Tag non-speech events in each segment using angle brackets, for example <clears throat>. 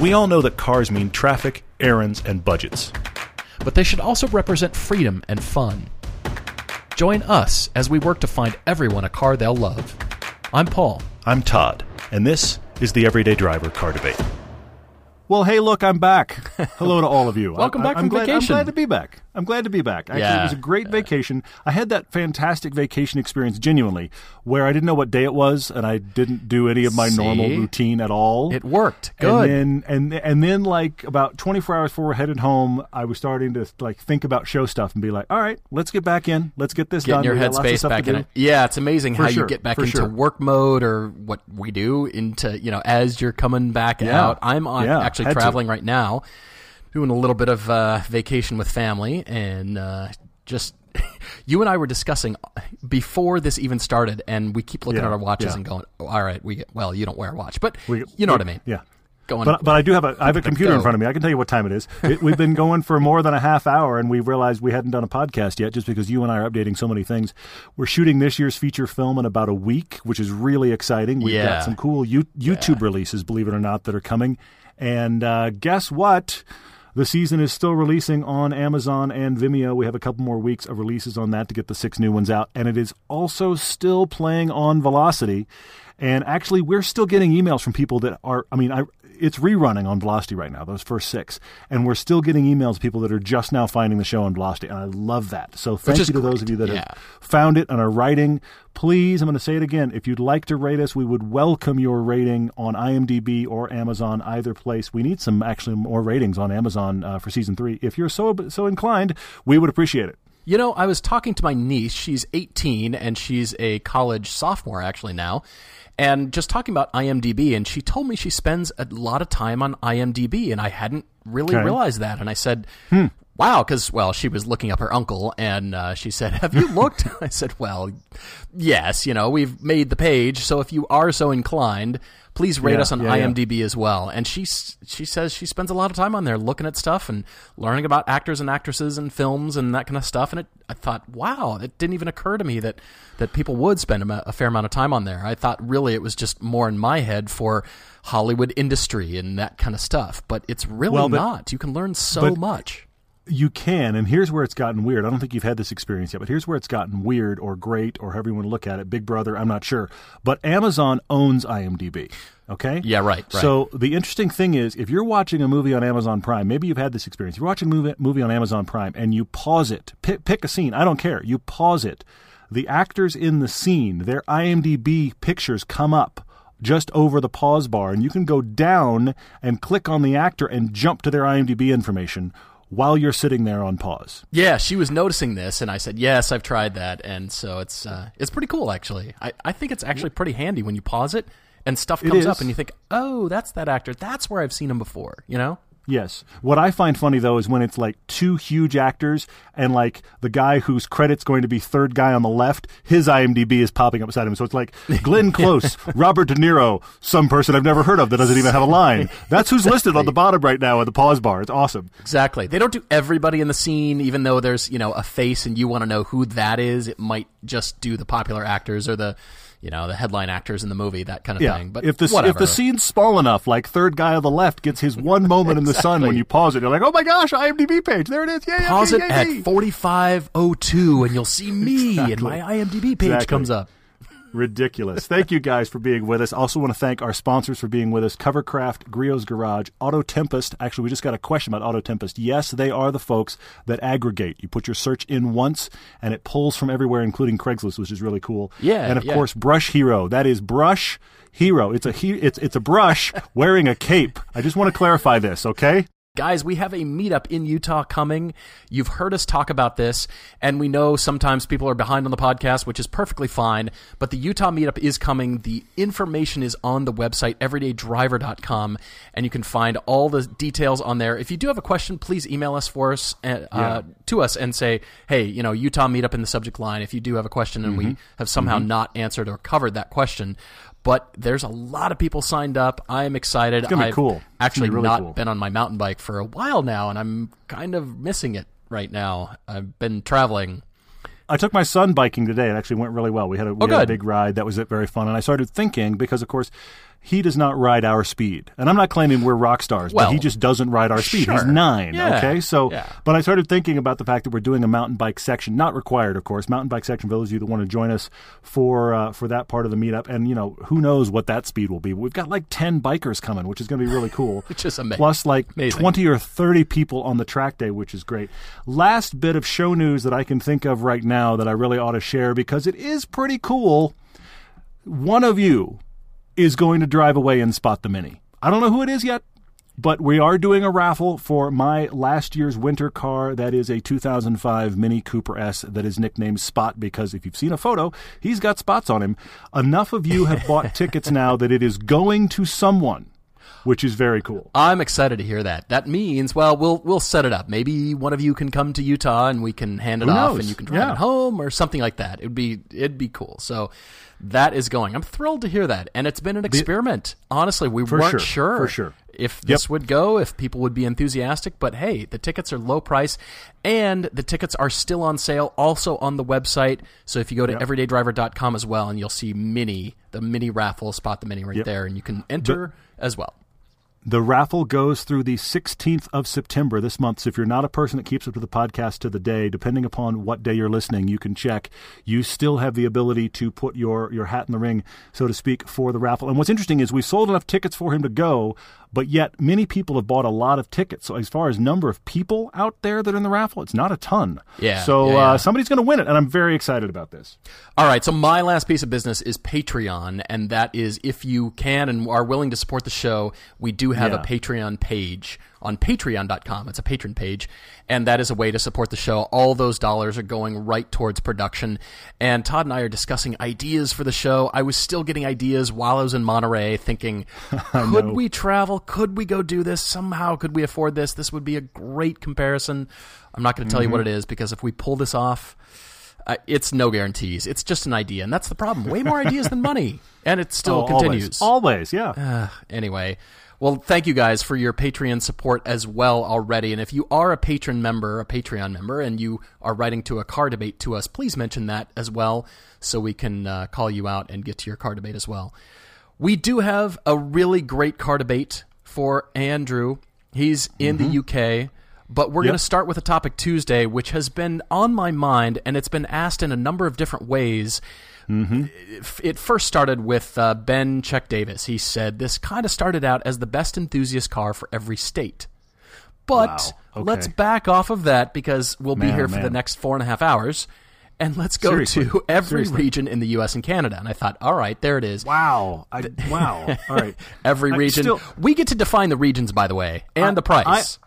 We all know that cars mean traffic, errands, and budgets. But they should also represent freedom and fun. Join us as we work to find everyone a car they'll love. I'm Paul. I'm Todd, and this is the Everyday Driver Car Debate. Well, hey, look, I'm back. <laughs> Hello to all of you. Welcome I, back I'm from glad, vacation. I'm glad to be back. I'm glad to be back. Actually, Yeah. it was a great vacation. I had that fantastic vacation experience, genuinely, where I didn't know what day it was, and I didn't do any of my normal routine at all. It worked. Good. And then, and and then, like about 24 hours before we're headed home, I was starting to like think about show stuff and be like, "All right, let's get back in. Let's get this Get done. your We got lots of headspace back in it. Yeah, it's amazing For how sure, you get back for into sure. work mode or what we do into, you know, as you're coming back Yeah. out. I'm on, Yeah, actually had to. traveling right now, doing a little bit of uh, vacation with family, and uh, just <laughs> you and I were discussing before this even started, and we keep looking Yeah, at our watches yeah. and going, oh, "All right, we get well, you don't wear a watch, but We- you know we- what I mean." Yeah. Going, But, but I do have a I have a computer in front of me. I can tell you what time it is. <laughs> It, we've been going for more than a half hour, and we realized we hadn't done a podcast yet, just because you and I are updating so many things. We're shooting this year's feature film in about a week, which is really exciting. We've Yeah. got some cool you, YouTube releases, believe it or not, that are coming. And uh, guess what? The season is still releasing on Amazon and Vimeo. We have a couple more weeks of releases on that to get the six new ones out. And it is also still playing on Velocity. And actually, we're still getting emails from people that are, I mean, I, it's rerunning on Velocity right now, those first six. And we're still getting emails of people that are just now finding the show on Velocity. And I love that. So thank you to those of you that yeah. have found it and are writing. Please, I'm going to say it again. If you'd like to rate us, we would welcome your rating on IMDb or Amazon, either place. We need some actually more ratings on Amazon uh, for season three. If you're so so inclined, we would appreciate it. You know, I was talking to my niece. She's 18 and she's a college sophomore actually now. And just talking about IMDb, and she told me she spends a lot of time on IMDb, and I hadn't really Okay. realized that. And I said, "Wow," because well, she was looking up her uncle, and uh, she said, "Have you <laughs> looked?" <laughs> I said, "Well, yes. You know, we've made the page, so if you are so inclined, please rate Yeah, us on yeah, yeah. IMDb as well." And she she says she spends a lot of time on there looking at stuff and learning about actors and actresses and films and that kind of stuff. And it, I thought, wow, it didn't even occur to me that that people would spend a, a fair amount of time on there. I thought really it was just more in my head for Hollywood industry and that kind of stuff. But it's really Well, but- not. You can learn so much. You can, and here's where it's gotten weird. I don't think you've had this experience yet, but here's where it's gotten weird or great or however you want to look at it. Big Brother, I'm not sure. But Amazon owns IMDb. Okay? Yeah, right, right. So the interesting thing is, if you're watching a movie on Amazon Prime, maybe you've had this experience. If You're watching a movie, movie on Amazon Prime and you pause it, pick, pick a scene. I don't care. You pause it. The actors in the scene, their IMDb pictures come up just over the pause bar, and you can go down and click on the actor and jump to their IMDb information while you're sitting there on pause. Yeah, she was noticing this, and I said, "Yes, I've tried that," and so it's uh, it's pretty cool actually. I, I think it's actually pretty handy when you pause it and stuff comes up, and you think, "Oh, that's that actor. That's where I've seen him before." You know? Yes. What I find funny though is when it's like two huge actors and like the guy whose credit's going to be third guy on the left, his IMDb is popping up beside him. So it's like Glenn <laughs> Close, Robert De Niro, some person I've never heard of that doesn't even have a line. That's who's listed on the bottom right now at the pause bar. It's awesome. Exactly. They don't do everybody in the scene, even though there's you know a face and you want to know who that is. It might just do the popular actors or the you know the headline actors in the movie, that kind of Yeah. thing. But if the whatever. if the scene's small enough, like third guy on the left gets his one <laughs> moment in the sun when you pause it, you're like, oh my gosh, IMDb page, there it is. Yeah, pause yeah, it yeah, at forty five oh two, and you'll see me, <laughs> and my IMDb page Exactly. comes up. Ridiculous. Thank you guys for being with us. Also want to thank our sponsors for being with us. Covercraft, Griot's Garage, Auto Tempest. Actually, we just got a question about Auto Tempest. Yes, they are the folks that aggregate. You put your search in once and it pulls from everywhere, including Craigslist, which is really cool. Yeah, And of yeah. course, Brush Hero. That is Brush Hero. It's a he- it's it's a brush wearing a cape. I just want to clarify this, okay? Guys, we have a meetup in Utah coming. You've heard us talk about this, and we know sometimes people are behind on the podcast, which is perfectly fine. But the Utah meetup is coming. The information is on the website, everydaydriver.com, and you can find all the details on there. If you do have a question, please email us for us uh, uh, to us and say, "Hey, you know, Utah meetup in the subject line." If you do have a question and we have somehow not answered or covered that question. But there's a lot of people signed up. I'm excited. gonna be I've cool. Actually, be really not cool. been on my mountain bike for a while now, and I'm kind of missing it right now. I've been traveling. I took my son biking today. It actually went really well. We had a, we had a Oh, big ride that was very fun. And I started thinking because, of course, he does not ride our speed. And I'm not claiming we're rock stars, Well, but he just doesn't ride our speed. He's nine. Yeah, Okay. So, yeah. but I started thinking about the fact that we're doing a mountain bike section, not required, of course. Mountain bike section for those of you that want to join us for uh, for that part of the meetup. And you know, who knows what that speed will be? We've got like ten bikers coming, which is going to be really cool. <laughs> Which is ama- Plus, like amazing. twenty or thirty people on the track day, which is great. Last bit of show news that I can think of right now that I really ought to share because it is pretty cool. One of you is going to drive away and spot the mini. I don't know who it is yet, but we are doing a raffle for my last year's winter car. That is a 2005 Mini Cooper S that is nicknamed Spot because if you've seen a photo, he's got spots on him. Enough of you have bought <laughs> tickets now that it is going to someone, which is very cool. I'm excited to hear that. That means, well, we'll we'll set it up. Maybe one of you can come to Utah and we can hand it Who off, knows? and you can drive Yeah. it home or something like that. It'd be it'd be cool. So that is going. I'm thrilled to hear that, and it's been an experiment. Honestly, we weren't sure, sure for sure. if this would go, if people would be enthusiastic. But hey, the tickets are low price, and the tickets are still on sale, also on the website. So if you go to everydaydriver.com as well, and you'll see mini the mini raffle, spot the mini right there, and you can enter as well. The raffle goes through the 16th of September this month. So if you're not a person that keeps up to the podcast to the day, depending upon what day you're listening, you can check. You still have the ability to put your, your hat in the ring, so to speak, for the raffle. And what's interesting is we sold enough tickets for him to go, but yet many people have bought a lot of tickets. So as far as number of people out there that are in the raffle, it's not a ton. Yeah, So yeah, yeah. Uh, somebody's going to win it, and I'm very excited about this. All right, so my last piece of business is Patreon, and that is if you can and are willing to support the show, we do have Yeah. a Patreon page on patreon.com. It's a patron page, and that is a way to support the show. All those dollars are going right towards production. And Todd and I are discussing ideas for the show. I was still getting ideas while I was in Monterey, thinking, <laughs> could know. we travel? Could we go do this? Somehow, could we afford this? This would be a great comparison. I'm not going to tell you what Mm-hmm. it is because if we pull this off, uh, it's no guarantees. It's just an idea, and that's the problem. Way more ideas than money, and it still Oh, continues. Always, always yeah. Uh, anyway, well, thank you guys for your Patreon support as well already. And if you are a patron member, a Patreon member, and you are writing to a car debate to us, please mention that as well, so we can uh, call you out and get to your car debate as well. We do have a really great car debate for Andrew. He's in the UK. But we're going to start with a topic Tuesday, which has been on my mind, and it's been asked in a number of different ways. It- It first started with uh, Ben Chuck Davis. He said this kind of started out as the best enthusiast car for every state. But Wow. Okay. let's back off of that because we'll be here oh, for the next four and a half hours. And let's go Seriously. to every Seriously. region in the U.S. and Canada. And I thought, all right, there it is. Wow. I, <laughs> wow. All right. Every I region. still- we get to define the regions, by the way, and the price.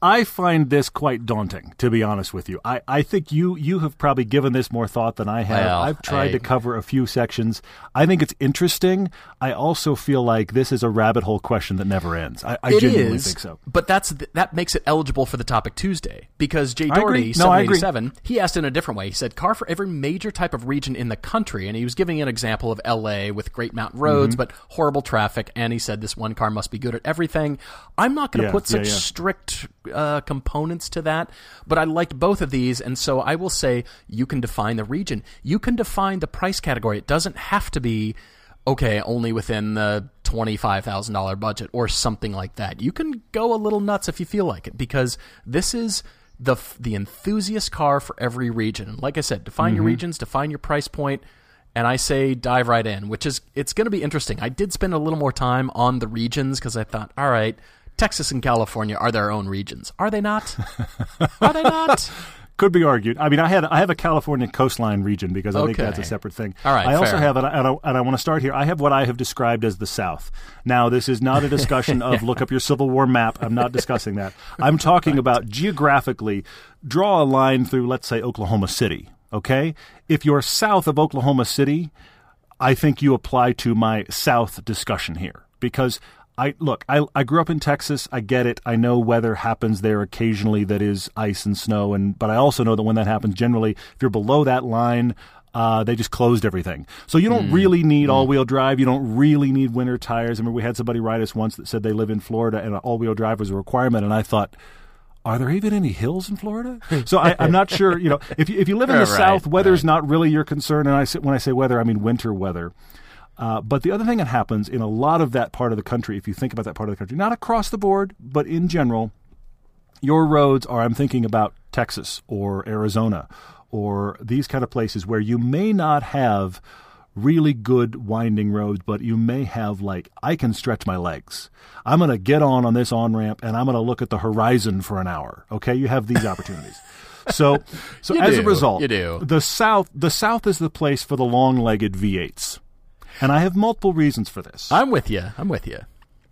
I find this quite daunting, to be honest with you. I, I think you you have probably given this more thought than I have. Well, I've tried I- to cover a few sections. I think it's interesting. I also feel like this is a rabbit hole question that never ends. I, I genuinely is, think so. But that's that makes it eligible for the topic Tuesday because Jay Doherty, No, seven eighty seven, he asked in a different way. He said, "Car for every major type of region in the country," and he was giving an example of L.A. with great mountain roads Mm-hmm. but horrible traffic. And he said this one car must be good at everything. I'm not going to Yeah, put yeah, such yeah. strict uh, components to that, but I liked both of these, and so I will say you can define the region. You can define the price category. It doesn't have to be okay, only within the twenty-five thousand dollar budget or something like that. You can go a little nuts if you feel like it because this is the the enthusiast car for every region. And like I said, define your regions, define your price point, and I say dive right in, which is it's going to be interesting. I did spend a little more time on the regions because I thought, all right. Texas and California are their own regions. Are they not? Are they not? <laughs> Could be argued. I mean, I had I have a California coastline region because I think that's a separate thing. All right, I also fair. have, and I, and I, and I want to start here. I have what I have described as the South. Now, this is not a discussion of <laughs> look up your Civil War map. I'm not discussing that. I'm talking about geographically. Draw a line through, let's say, Oklahoma City. Okay, if you're south of Oklahoma City, I think you apply to my South discussion here because I look. I, I grew up in Texas. I get it. I know weather happens there occasionally that is ice and snow, and but I also know that when that happens, generally, if you're below that line. Uh, they just closed everything, so you don't really need all-wheel drive. You don't really need winter tires. I remember we had somebody write us once that said they live in Florida and all-wheel drive was a requirement, and I thought, are there even any hills in Florida? So I, I'm not sure. You know, if you, if you live in the <laughs> Right, South, weather's right. not really your concern. And I when I say weather, I mean winter weather. Uh, but the other thing that happens in a lot of that part of the country, if you think about that part of the country, not across the board, but in general, your roads are, I'm thinking about Texas or Arizona or these kind of places where you may not have really good winding roads, but you may have like, I can stretch my legs. I'm going to get on on this on ramp and I'm going to look at the horizon for an hour. Okay. You have these opportunities. <laughs> So, so You as do. a result, the South, the South is the place for the long-legged V8s. And I have multiple reasons for this. I'm with you. I'm with you.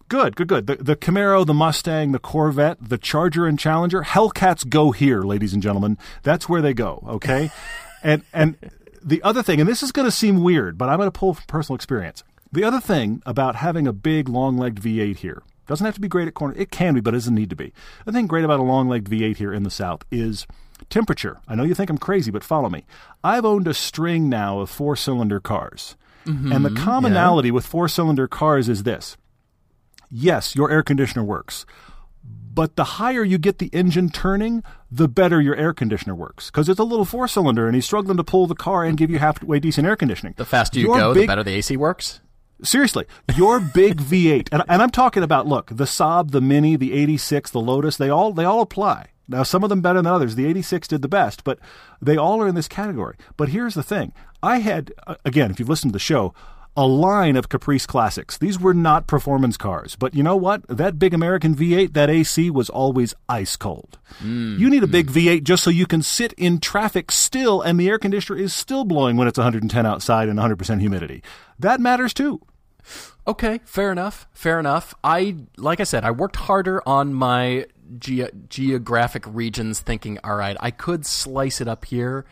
Good, good, good. The, the Camaro, the Mustang, the Corvette, the Charger and Challenger, Hellcats go here, ladies and gentlemen. That's where they go, okay? <laughs> and and the other thing, and this is going to seem weird, but I'm going to pull from personal experience. The other thing about having a big, long-legged V8 here doesn't have to be great at corner. It can be, but it doesn't need to be. The thing great about a long-legged V8 here in the South is temperature. I know you think I'm crazy, but follow me. I've owned a string now of four-cylinder cars. And the mm-hmm. commonality with four-cylinder cars is this yes, your air conditioner works. But the higher you get the engine turning, the better your air conditioner works. Because it's a little four cylinder and he's struggling to pull the car and give you halfway decent air conditioning. The faster you Your go, the better the AC works. Seriously, your big V8, and, and I'm talking about look, the Saab, the Mini, the 86, the Lotus, they all they all apply. Now, some of them better than others. The 86 did the best, but they all are in this category. But here's the thing: I had uh, again, if you've listened to the show, a line of Caprice classics. These were not performance cars, but you know what? That big American V8, that AC was always ice cold. You need a big V8 just so you can sit in traffic still, and the air conditioner is still blowing when it's 110 outside and 100% humidity. That matters too. Okay, fair enough. Fair enough. I like I said, I worked harder on my ge- geographic regions thinking, all right, I could slice it up here,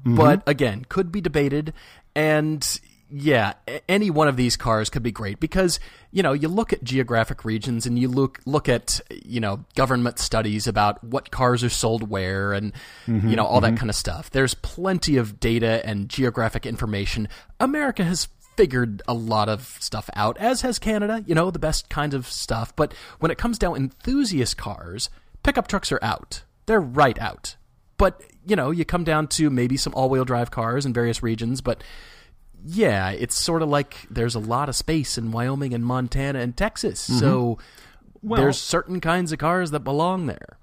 mm-hmm. but again, could be debated and yeah, any one of these cars could be great because, you know, you look at geographic regions and you look look at, you know, government studies about what cars are sold where and mm-hmm. you know, all that mm-hmm. kind of stuff. There's plenty of data and geographic information. America has figured a lot of stuff out, as has Canada, you know, the best kinds of stuff. But when it comes down enthusiast cars, pickup trucks are out. They're right out. But, you know, you come down to maybe some all wheel drive cars in various regions, but yeah, it's sort of like there's a lot of space in Wyoming and Montana and Texas. Mm-hmm. So Well- there's certain kinds of cars that belong there.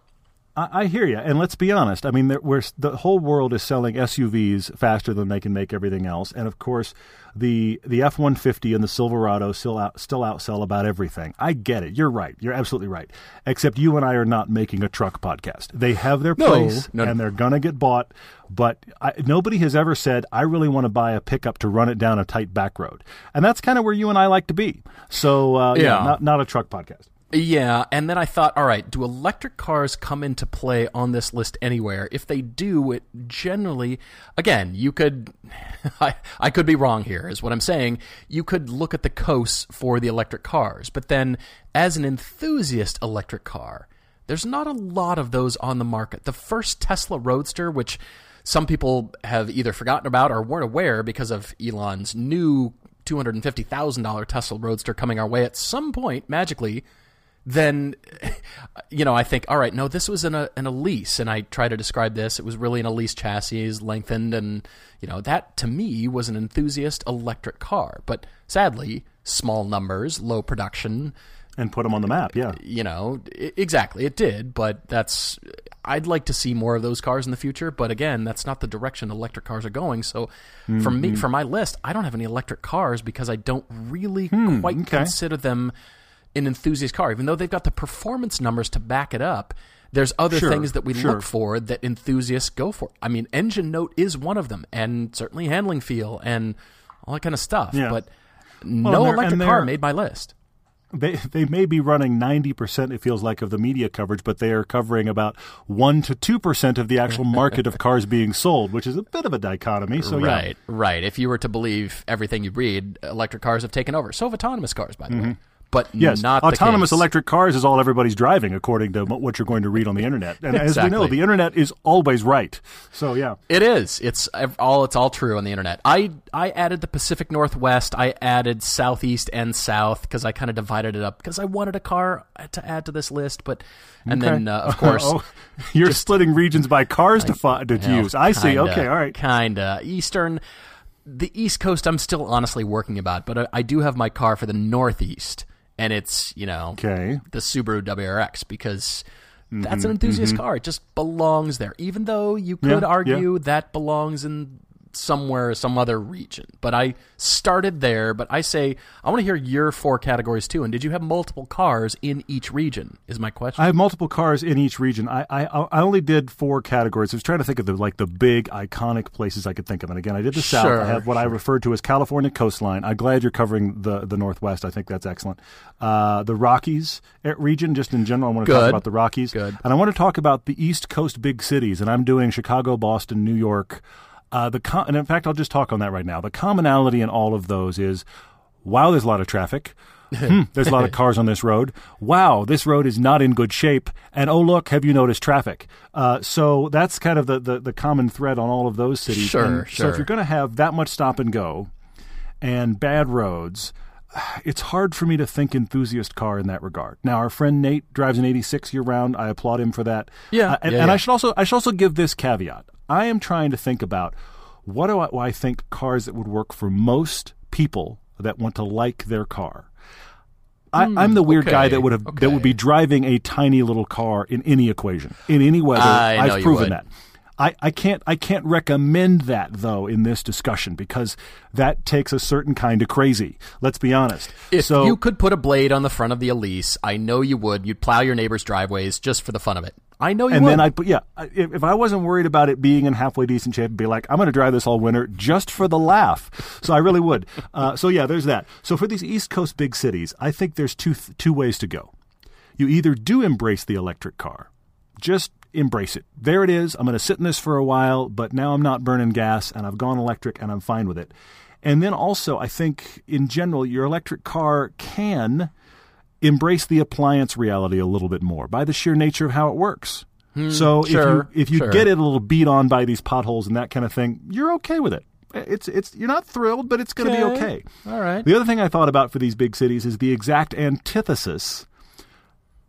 I, I hear you, and let's be honest. I mean, there, we're, the whole world is selling SUVs faster than they can make everything else, and of course, the the F one fifty and the Silverado still out, still outsell about everything. I get it. You're right. You're absolutely right. Except you and I are not making a truck podcast. They have their place, no, no. and they're gonna get bought. But I, nobody has ever said, "I really want to buy a pickup to run it down a tight back road," and that's kind of where you and I like to be. So, uh, yeah, Yeah. not not a truck podcast. Yeah, and then I thought, all right, do electric cars come into play on this list anywhere? If they do, it generally, again, you could, <laughs> I, I could be wrong here, is what I'm saying. You could look at the coasts for the electric cars, but then as an enthusiast electric car, there's not a lot of those on the market. The first Tesla Roadster, which some people have either forgotten about or weren't aware because of Elon's new $250,000 Tesla Roadster coming our way at some point, magically, then <laughs> you know I think all right no this was in a lease and I try to describe this it was really an Elise chassis lengthened and you know that to me was an enthusiast electric car but sadly small numbers low production And put them on the map. Yeah. you know exactly it did but that's I'd like to see more of those cars in the future but again that's not the direction electric cars are going so for me mm-hmm. for my list I don't have any electric cars because I don't really hmm, quite okay. consider them an enthusiast car even though they've got the performance numbers to back it up there's other Sure, things that we sure. look for that enthusiasts go for I mean engine note is one of them and certainly handling feel and all that kind of stuff Yeah. but and no electric car made my list they they may be running 90% it feels like of the media coverage but they are covering about 1 to 2% of the actual market of <laughs> cars being sold which is a bit of a dichotomy so yeah right, right. If you were to believe everything you read, electric cars have taken over. So have autonomous cars, by the mm-hmm. way. But. Yes, not autonomous electric cars is all everybody's driving, according to what you're going to read on the internet. And as we know, the internet is always right. So yeah, It is. It's all. It's all true on the internet. I I added the Pacific Northwest. I added Southeast and South because I kind of divided it up because I wanted a car to add to this list. But and then uh, of course <laughs> oh, you're splitting regions by cars to, fi- to use. I see. Kinda, okay, all right. Kinda Eastern. the East Coast, I'm still honestly working about, but I, I do have my car for the Northeast, and it's you know Okay. the Subaru WRX because that's an enthusiast car. It just belongs there, even though you could Mm-hmm. Yeah, argue that belongs in somewhere, some other region. But I started there. But I say I want to hear your four categories too. And did you have multiple cars in each region? Is my question. I have multiple cars in each region. I, I I only did four categories. I was trying to think of the like the big iconic places I could think of. And again, I did the South. I have what I referred to as California coastline. I'm glad you're covering the the Northwest. I think that's excellent. Uh, the Rockies uh, region, just in general, I want to talk about the Rockies. Good. And I want to talk about the East Coast big cities. And I'm doing Chicago, Boston, New York. Uh, the com- and in fact, I'll just talk on that right now. The commonality in all of those is, wow, there's a lot of traffic. Hmm, <laughs> there's a lot of cars on this road. Wow, this road is not in good shape. And oh, look, have you noticed traffic? Uh, so that's kind of the, the, the common thread on all of those cities. Sure, And So sure. if you're going to have that much stop and go and bad roads, it's hard for me to think enthusiast car in that regard. Now, our friend Nate drives an 86 year round. I applaud him for that. Yeah, Uh, and, yeah, and yeah. I should also I should also give this caveat. I am trying to think about what do I, why I think cars that would work for most people that want to like their car. I, I'm the weird guy Hmm, that would have that would be driving a tiny little car in any equation, in any weather. I I've proven that. I, I can't I can't recommend that though in this discussion because that takes a certain kind of crazy. Let's be honest. If so you could put a blade on the front of the Elise, I know you would. You'd plow your neighbor's driveways just for the fun of it. I know you and would. then I yeah. If, if I wasn't worried about it being in halfway decent shape, I'd be like, I'm going to drive this all winter just for the laugh. So I really would. <laughs> Uh, so yeah, there's that. So for these East Coast big cities, I think there's two th- two ways to go. You either do embrace the electric car, just embrace it. There it is. I'm going to sit in this for a while, but now I'm not burning gas and I've gone electric and I'm fine with it. And then also, I think in general, your electric car can embrace the appliance reality a little bit more by the sheer nature of how it works. so Hmm, sure, if you if you sure. get it a little beat on by these potholes and that kind of thing, you're okay with it. It's it's you're not thrilled, but it's going to be Okay. okay. All right. The other thing I thought about for these big cities is the exact antithesis,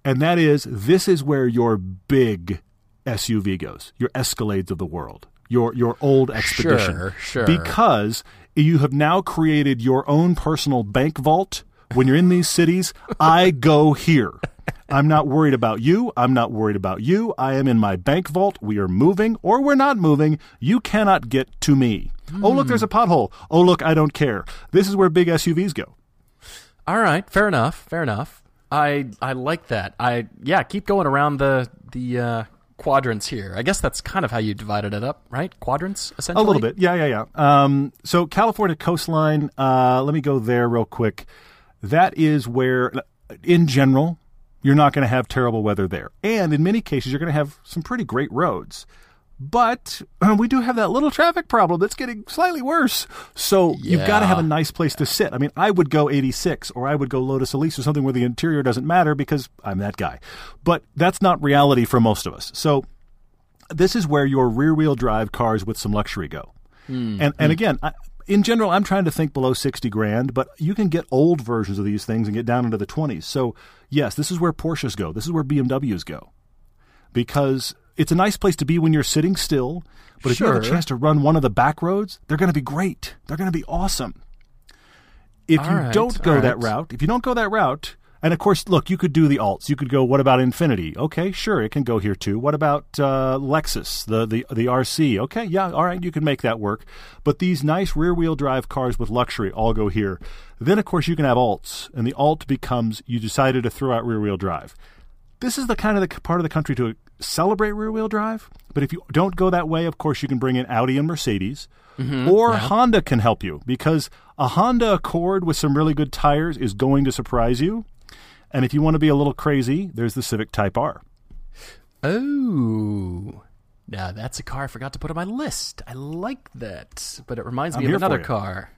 and that is this is where your big SUV goes, your Escalades of the world, your your old expedition, Sure, sure. because you have now created your own personal bank vault. When you're in these cities, I go here. I'm not worried about you. I'm not worried about you. I am in my bank vault. We are moving or we're not moving. You cannot get to me. Oh, look, there's a pothole. Oh, look, I don't care. This is where big SUVs go. All right, fair enough. Fair enough. I I like that. I yeah, keep going around the the uh, quadrants here. I guess that's kind of how you divided it up, right? Quadrants, essentially. A little bit. Yeah, yeah, yeah. Um, so California coastline, uh, let me go there real quick. That is where, in general, you're not going to have terrible weather there. And in many cases, you're going to have some pretty great roads. But uh, we do have that little traffic problem that's getting slightly worse. So you've got to have a nice place to sit. I mean, I would go 86 or I would go Lotus Elise or something where the interior doesn't matter because I'm that guy. But that's not reality for most of us. So this is where your rear wheel drive cars with some luxury go. And and again, I, in general, I'm trying to think below sixty grand, but you can get old versions of these things and get down into the twenties. So yes, this is where Porsches go. This is where BMWs go, because it's a nice place to be when you're sitting still. But if you have a chance to run one of the back roads, they're going to be great. They're going to be awesome. If All you right, don't go all that right. route, if you don't go that route, and of course, look, you could do the alts. You could go. What about Infiniti? Okay, sure, it can go here too. What about uh, Lexus, the the the RC? Okay, yeah, all right, you can make that work. But these nice rear wheel drive cars with luxury all go here. Then, of course, you can have alts, and the alt becomes you decided to throw out rear wheel drive. This is the kind of the part of the country to celebrate rear wheel drive. But if you don't go that way, of course, you can bring in Audi and Mercedes. Mm-hmm. Or Honda can help you because a Honda Accord with some really good tires is going to surprise you. And if you want to be a little crazy, there's the Civic Type R. Oh. Now that's a car I forgot to put on my list. I like that, but it reminds me I'm here of another car.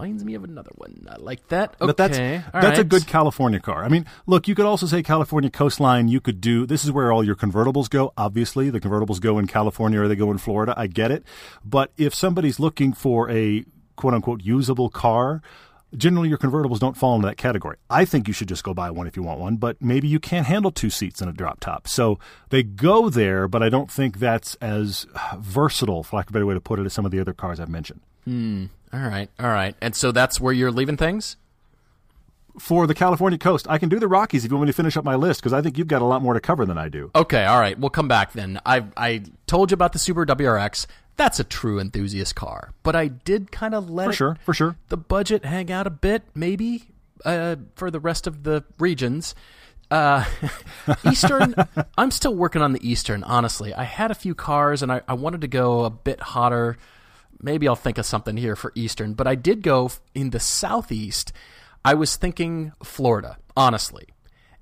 Reminds me of another one. I like that. Okay, But that's all that's a good California car. I mean, look, you could also say California coastline. You could do this is where all your convertibles go. Obviously, the convertibles go in California or they go in Florida. I get it. But if somebody's looking for a quote unquote usable car, generally your convertibles don't fall into that category. I think you should just go buy one if you want one, but maybe you can't handle two seats in a drop top. So they go there, but I don't think that's as versatile, for lack of a better way to put it, as some of the other cars I've mentioned. All right, all right. And so that's where you're leaving things? For the California coast, I can do the Rockies if you want me to finish up my list because I think you've got a lot more to cover than I do. Okay, all right. We'll come back then. I I told you about the Subaru WRX. That's a true enthusiast car, but I did kind of let For it- sure, for sure. the budget hang out a bit, maybe uh, for the rest of the regions. Uh, <laughs> Eastern, <laughs> I'm still working on the Eastern. Honestly, I had a few cars and I, I wanted to go a bit hotter. Maybe I'll think of something here for Eastern, but I did go in the Southeast. I was thinking Florida, honestly.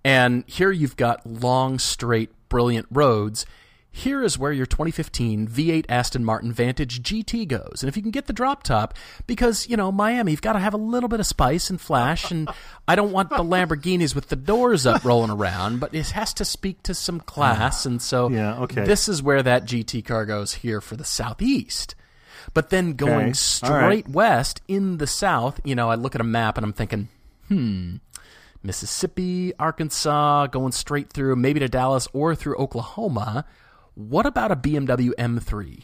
And here you've got long, straight, brilliant roads. Here is where your 2015 V8 Aston Martin Vantage GT goes. And if you can get the drop top, because, you know, Miami, you've got to have a little bit of spice and flash. And I don't want the Lamborghinis with the doors up rolling around, but it has to speak to some class. And so Yeah, okay. this is where that GT car goes here for the Southeast. But then going Okay, straight right. west in the South, you know, I look at a map and I'm thinking, hmm, Mississippi, Arkansas, going straight through, maybe to Dallas or through Oklahoma. What about a BMW M3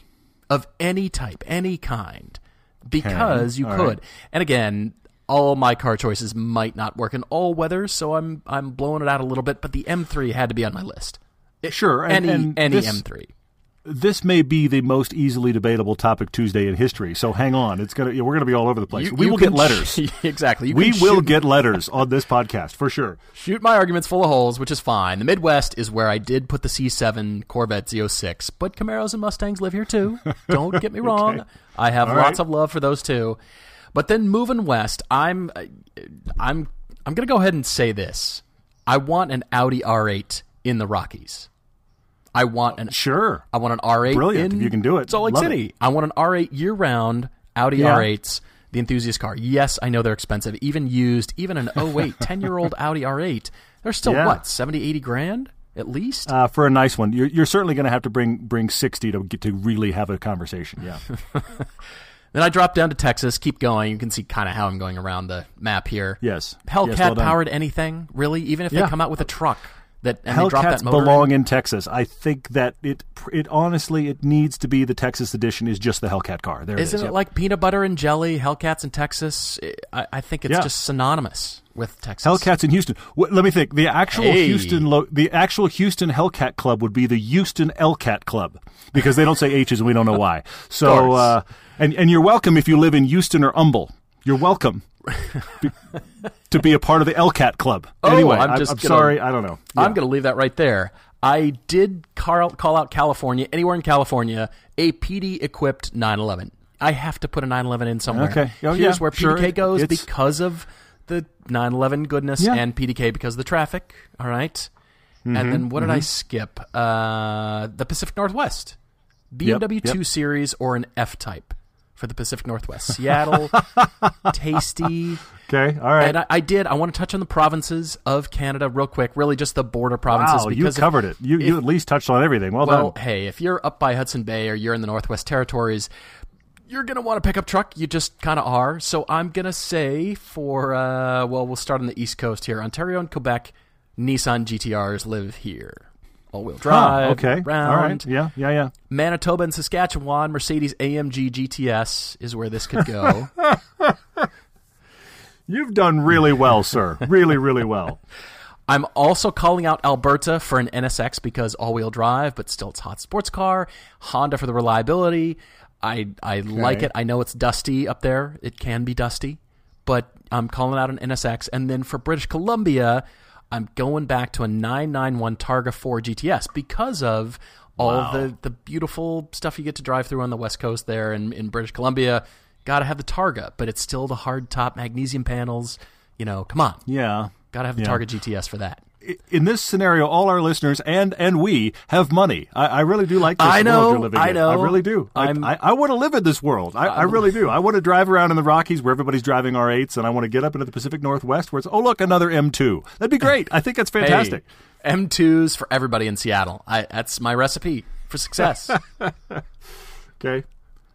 of any type, any kind? Because you all could. right. And again, all my car choices might not work in all weathers, so I'm I'm blowing it out a little bit. But the M3 had to be on my list. Sure, and- any and any this- M3. This may be the most easily debatable topic Tuesday in history. So hang on, it's gonna we're gonna be all over the place. You- we you will get letters. <laughs> exactly. You we will get letters on this podcast for sure. shoot my arguments full of holes, which is fine. The Midwest is where I did put the C7 Corvette Z06, but Camaros and Mustangs live here too. Don't get me <laughs> wrong. I have All lots right. of love for those too. But then moving west, I'm I'm I'm going to go ahead and say this. I want an Audi R8 in the Rockies. I want an Sure. I want an R8 Brilliant, in if you can do it. Salt Lake Love City. I want an R8 year round Audi Yeah. R8s, the enthusiast car. Yes, I know they're expensive, even used, even an <laughs> 08, 10 year old Audi R8. They're still Yeah. what, 70, 80 grand at least? Uh, for a nice one, you're, you're certainly going to have to bring bring sixty to get to really have a conversation. Yeah, <laughs> then I drop down to Texas, keep going. You can see kind of how I'm going around the map here. yes. Hellcat Yes, well powered anything, really, even if they come out with a truck that and Hellcats that motor. in. belong in Texas. I think that it it honestly it needs to be the Texas edition is just the Hellcat car. There Isn't it is. it Yep. like peanut butter and jelly, Hellcats in Texas? I, I think it's Yeah. just synonymous with Texas. Hellcats in Houston? Wh- let me think. The actual Hey. Houston lo- the actual Houston Hellcat Club would be the Houston Elcat Club because they don't say H's and we don't know why. <laughs> So uh, and and you're welcome if you live in Houston or Humble. You're welcome. Be- to be a part of the Elcat Club. Oh, anyway, I'm just I'm gonna- sorry. I don't know. I'm going to leave that right there. I did call, call out California, anywhere in California, a PDK equipped 911. I have to put a 911 in somewhere. Okay. Oh, Here's yeah, where sure. PDK goes It's- because of the 911 goodness Yeah. and PDK because of the traffic. All right? Mm-hmm, And then what did I skip? Uh, the Pacific Northwest. BMW yep. 2 Series or an F Type for the Pacific Northwest. Seattle, <laughs> tasty. Okay. All right. And I, I did. I want to touch on the provinces of Canada real quick. Really, just the border provinces. wow, you because if- covered it. You you at least touched on everything. Well, well, done. hey, if you're up by Hudson Bay or you're in the Northwest Territories, you're gonna want to pick up truck. You just kind of are. So I'm gonna say for uh, well, we'll start on the East Coast here. Ontario and Quebec, Nissan GTRs live here. All-wheel Huh, drive. okay. Round. All right. Yeah. Yeah. Yeah. Manitoba and Saskatchewan, Mercedes AMG GTS is where this could go. <laughs> You've done really well, sir. Really, really well. <laughs> I'm also calling out Alberta for an NSX because all-wheel drive, but still it's a hot sports car. Honda for the reliability. I I like it. I know it's dusty up there. It can be dusty, but I'm calling out an NSX. And then for British Columbia, I'm going back to a 991 Targa 4 GTS because of all Wow. the the beautiful stuff you get to drive through on the west coast there in, in British Columbia. Got to have the Targa, but it's still the hard top magnesium panels. You know, come on, Yeah. got to have the Yeah. Targa GTS for that. I- In this scenario, all our listeners and and we have money. I, I really do like this I know, world you're living I in. I really do. I, I'm- I, I want to live in this world. I, I really do. I want to drive around in the Rockies where everybody's driving R8s, and I want to get up into the Pacific Northwest where it's oh look another M2. That'd be great. I think that's fantastic. Hey, M2s for everybody in Seattle. I, that's my recipe for success. <laughs> Okay.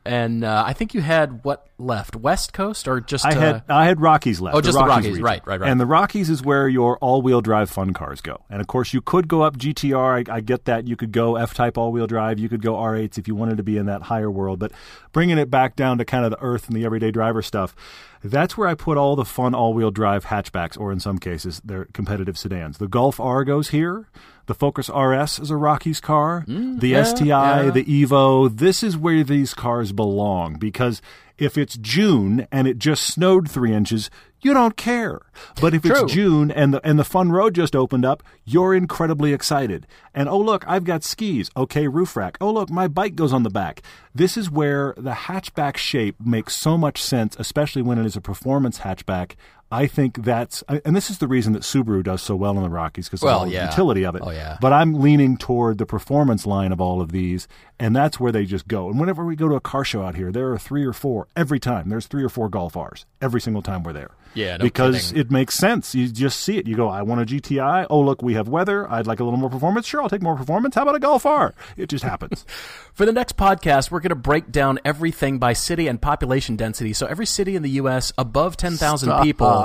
And uh, I think you had what left, West Coast or just? I uh, had I had Rockies left. Oh, just the Rockies, region. right, right, right. And the Rockies is where your all-wheel drive fun cars go. And of course, you could go up GTR. I, I get that. You could go F-Type all-wheel drive. You could go R8s if you wanted to be in that higher world. But bringing it back down to kind of the Earth and the everyday driver stuff, that's where I put all the fun all-wheel drive hatchbacks, or in some cases, they're competitive sedans. The Golf R goes here. The Focus RS is a Rockies car. the Mm, yeah, STI, yeah. the Evo. This is where these cars belong because if it's June and it just snowed three inches, you don't care. But if True. it's June and the and the fun road just opened up, you're incredibly excited. And oh look, I've got skis. Okay, roof rack. Oh look, my bike goes on the back. This is where the hatchback shape makes so much sense, especially when it is a performance hatchback. I think that's, and this is the reason that Subaru does so well in the Rockies because Well, of all yeah. the utility of it. Oh, yeah. But I'm leaning toward the performance line of all of these, and that's where they just go. And whenever we go to a car show out here, there are three or four every time. There's three or four Golf Rs every single time we're there. Yeah, no because kidding. it makes sense. You just see it. You go, I want a GTI. Oh, look, we have weather. I'd like a little more performance. Sure, I'll take more performance. How about a Golf R? It just happens. <laughs> For the next podcast, we're going to break down everything by city and population density. So every city in the U.S. above 10,000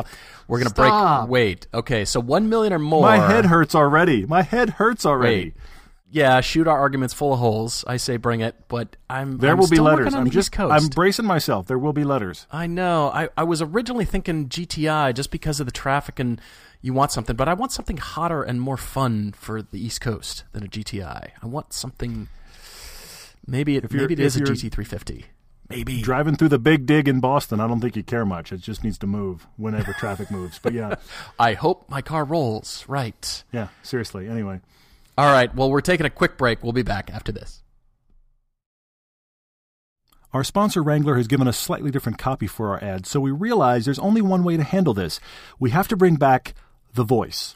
Stop. we're going to break. Wait. Okay. So 1 million or more. My head hurts already. My head hurts already. Wait. Yeah, shoot our arguments full of holes. I say bring it, but I'm There I'm will be letters. I'm just East Coast. I'm bracing myself. There will be letters. I know. I, I was originally thinking GTI just because of the traffic and you want something, but I want something hotter and more fun for the East Coast than a GTI. I want something. Maybe it you're- maybe it if is a GT350. Maybe. Driving through the big dig in Boston, I don't think you care much. It just needs to move whenever <laughs> traffic moves. But yeah, I hope my car rolls. Right. yeah, seriously. Anyway. All right. Well, we're taking a quick break. We'll be back after this. Our sponsor Wrangler has given us slightly different copy for our ad, so we realize there's only one way to handle this. We have to bring back the voice.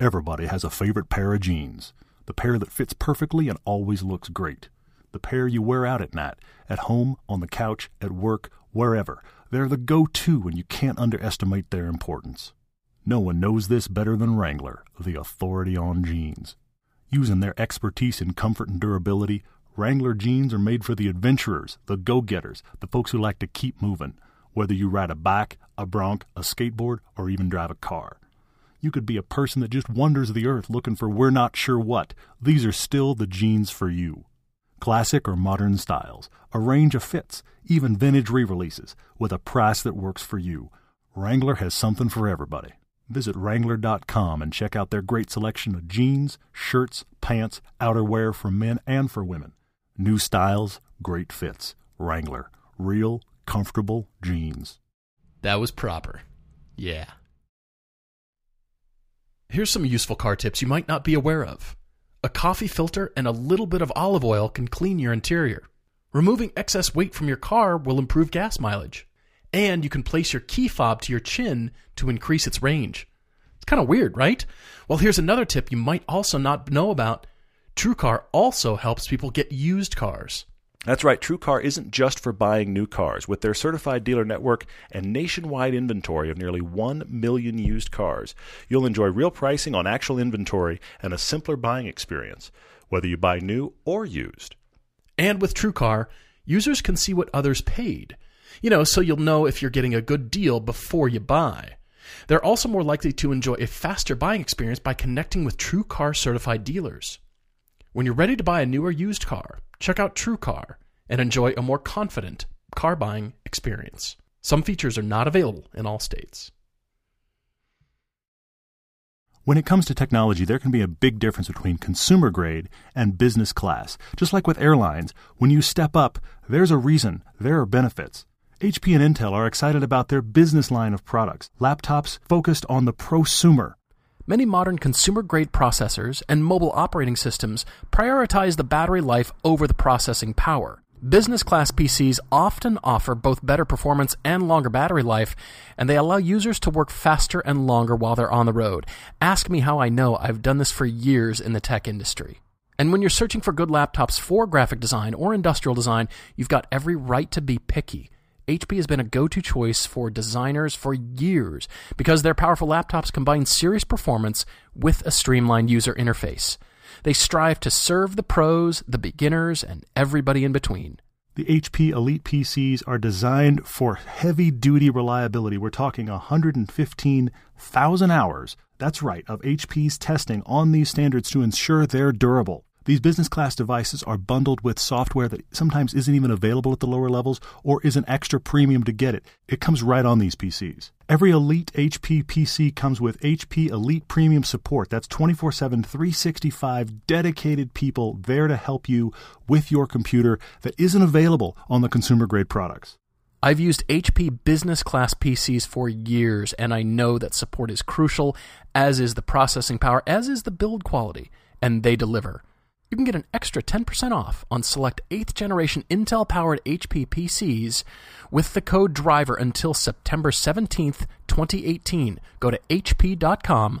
Everybody has a favorite pair of jeans. The pair that fits perfectly and always looks great. The pair you wear out at night, at home, on the couch, at work, wherever. They're the go to and you can't underestimate their importance. No one knows this better than Wrangler, the authority on jeans. Using their expertise in comfort and durability, Wrangler jeans are made for the adventurers, the go getters, the folks who like to keep moving, whether you ride a bike, a bronc, a skateboard, or even drive a car. You could be a person that just wanders the earth looking for we're not sure what. These are still the jeans for you. Classic or modern styles, a range of fits, even vintage re releases, with a price that works for you. Wrangler has something for everybody. Visit Wrangler.com and check out their great selection of jeans, shirts, pants, outerwear for men and for women. New styles, great fits. Wrangler. Real, comfortable jeans. That was proper. Yeah. Here's some useful car tips you might not be aware of. A coffee filter and a little bit of olive oil can clean your interior. Removing excess weight from your car will improve gas mileage. And you can place your key fob to your chin to increase its range. It's kind of weird, right? Well, here's another tip you might also not know about. TrueCar also helps people get used cars. That's right, TrueCar isn't just for buying new cars. With their certified dealer network and nationwide inventory of nearly 1 million used cars, you'll enjoy real pricing on actual inventory and a simpler buying experience, whether you buy new or used. And with TrueCar, users can see what others paid. You know, so you'll know if you're getting a good deal before you buy. They're also more likely to enjoy a faster buying experience by connecting with TrueCar certified dealers. When you're ready to buy a new or used car, check out TrueCar and enjoy a more confident car buying experience. Some features are not available in all states. When it comes to technology, there can be a big difference between consumer grade and business class. Just like with airlines, when you step up, there's a reason, there are benefits. HP and Intel are excited about their business line of products, laptops focused on the prosumer. Many modern consumer grade processors and mobile operating systems prioritize the battery life over the processing power. Business class PCs often offer both better performance and longer battery life, and they allow users to work faster and longer while they're on the road. Ask me how I know I've done this for years in the tech industry. And when you're searching for good laptops for graphic design or industrial design, you've got every right to be picky. HP has been a go to choice for designers for years because their powerful laptops combine serious performance with a streamlined user interface. They strive to serve the pros, the beginners, and everybody in between. The HP Elite PCs are designed for heavy duty reliability. We're talking 115,000 hours. That's right, of HP's testing on these standards to ensure they're durable. These business class devices are bundled with software that sometimes isn't even available at the lower levels or is an extra premium to get it. It comes right on these PCs. Every Elite HP PC comes with HP Elite Premium support. That's 24 7, 365 dedicated people there to help you with your computer that isn't available on the consumer grade products. I've used HP business class PCs for years, and I know that support is crucial, as is the processing power, as is the build quality, and they deliver you can get an extra 10% off on select 8th generation Intel powered HP PCs with the code DRIVER until September 17th, 2018. Go to hp.com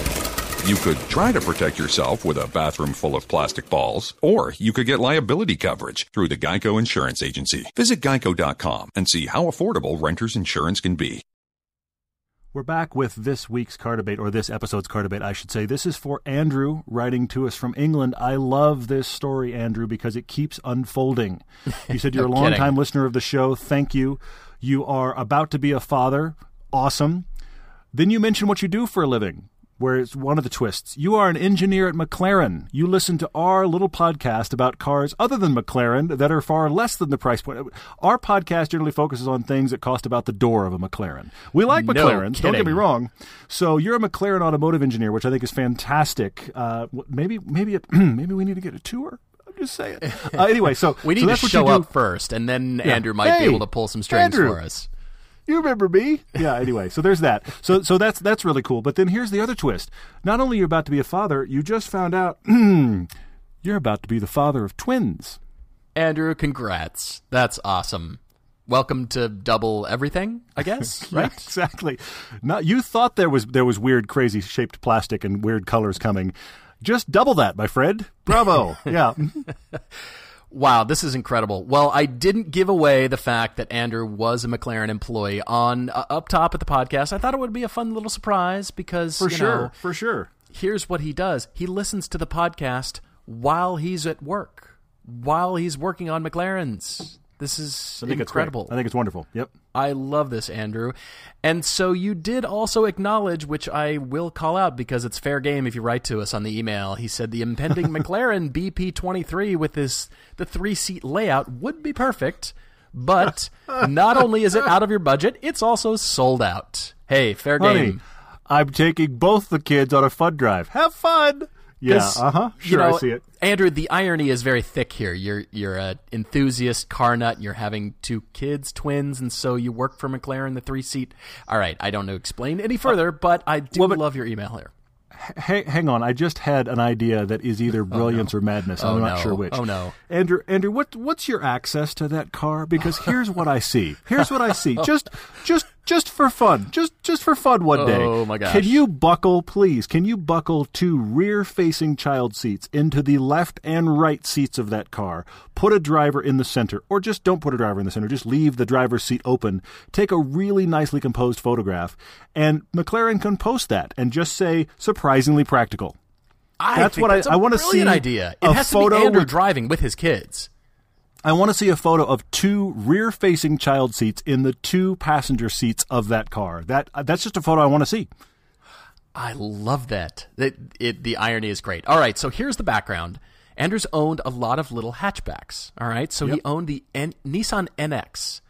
You could try to protect yourself with a bathroom full of plastic balls, or you could get liability coverage through the Geico Insurance Agency. Visit geico.com and see how affordable renter's insurance can be. We're back with this week's car debate, or this episode's car debate, I should say. This is for Andrew writing to us from England. I love this story, Andrew, because it keeps unfolding. You said <laughs> you're no a long-time listener of the show. Thank you. You are about to be a father. Awesome. Then you mention what you do for a living where it's one of the twists. You are an engineer at McLaren. You listen to our little podcast about cars other than McLaren that are far less than the price point. Our podcast generally focuses on things that cost about the door of a McLaren. We like no McLarens, kidding. don't get me wrong. So you're a McLaren automotive engineer, which I think is fantastic. Uh, maybe maybe it, <clears throat> maybe we need to get a tour. I'm just saying. <laughs> Uh, anyway, so we need so to show up first, and then Yeah. Andrew might Hey, be able to pull some strings Andrew. for us. You remember me? Yeah. Anyway, so there's that. So so that's that's really cool. But then here's the other twist. Not only you're about to be a father, you just found out <clears throat> you're about to be the father of twins. Andrew, congrats. That's awesome. Welcome to double everything, I guess, <laughs> right? Yeah, exactly. Not you thought there was there was weird, crazy shaped plastic and weird colors coming. Just double that, my friend. Bravo. <laughs> yeah. Wow, this is incredible. Well, I didn't give away the fact that Andrew was a McLaren employee on uh, up top at the podcast. I thought it would be a fun little surprise because For sure. know, For sure. here's what he does. He listens to the podcast while he's at work, while he's working on McLarens. This is I think it's incredible. I think it's wonderful. Yep. I love this, Andrew. And so you did also acknowledge, which I will call out because it's fair game if you write to us on the email. He said the impending <laughs> McLaren BP23 with this the three seat layout would be perfect, but <laughs> not only is it out of your budget, it's also sold out. Hey, fair Honey, game. I'm taking both the kids on a fun drive. Have fun. Yeah. Uh huh. you Sure, know, I see it. Andrew, the irony is very thick here. You're you're a enthusiast car nut. You're having two kids, twins, and so you work for McLaren, the three seat. All right, I don't know explain any further, but I do well, but- love your email here. Hey, hang on. I just had an idea that is either brilliance or madness. I'm Oh, not no. sure which. Oh, no. Andrew, Andrew, what what's your access to that car? Because <laughs> here's what I see. Here's what I see. <laughs> Just just just for fun. Just just for fun one day. Oh, my gosh. Can you buckle, please? Can you buckle two rear-facing child seats into the left and right seats of that car? Put a driver in the center, or just don't put a driver in the center. Just leave the driver's seat open. Take a really nicely composed photograph, and McLaren can post that and just say surprisingly practical. I That's what I- I wanna see. An idea. It has to photo be Andrew with- driving with his kids. I want to see a photo of two rear-facing child seats in the two passenger seats of that car. That that's just a photo I want to see. I love that. It, it, the irony is great. All right, so here's the background. Anders owned a lot of little hatchbacks. All right, so he owned the N- Nissan NX.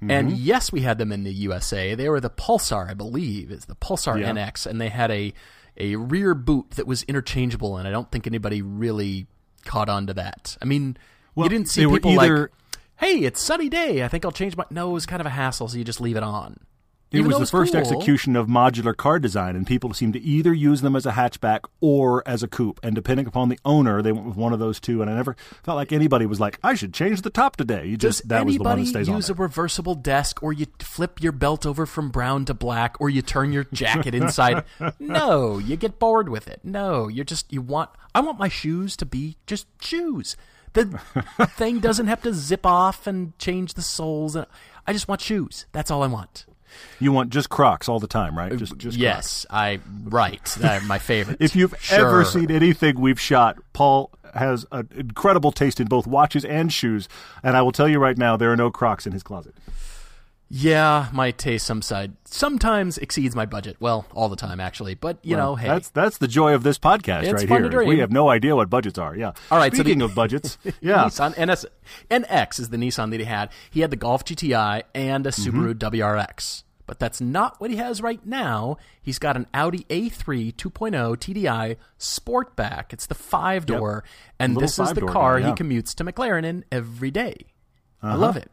And Mm-hmm. yes, we had them in the USA. They were the Pulsar, I believe, is the Pulsar Yeah. NX, and they had a a rear boot that was interchangeable. And I don't think anybody really caught on to that. I mean, Well, you didn't see people either- like, "Hey, it's sunny day. I think I'll change my." No, it was kind of a hassle, so you just leave it on. It was though the it's first cool. execution of modular car design, and people seem to either use them as a hatchback or as a coupe. And depending upon the owner, they went with one of those two. And I never felt like anybody was like, "I should change the top today." You Does just that was the one that stays on. use a reversible desk, or you flip your belt over from brown to black, or you turn your jacket inside? <laughs> no, you get bored with it. No, you're just you want. I want my shoes to be just shoes. The thing doesn't have to zip off and change the soles. And I just want shoes. That's all I want. You want just Crocs all the time, right? Just, just Crocs. yes, I right. They're my favorite. <laughs> If you've Sure. ever seen anything we've shot, Paul has an incredible taste in both watches and shoes. And I will tell you right now, there are no Crocs in his closet. Yeah, my taste some side sometimes exceeds my budget. Well, all the time actually. But you know, hey, That's that's the joy of this podcast It's right here. We have no idea what budgets are. Yeah. All right, so Speaking the- of budgets, <laughs> yeah. Nissan NS NX is the Nissan that he had. He had the Golf GTI and a mm-hmm. Subaru WRX. But that's not what he has right now. He's got an Audi A3 2.0 TDI Sportback. It's the five door, and this is the car guy, he commutes to McLaren in every day. I uh-huh. love it.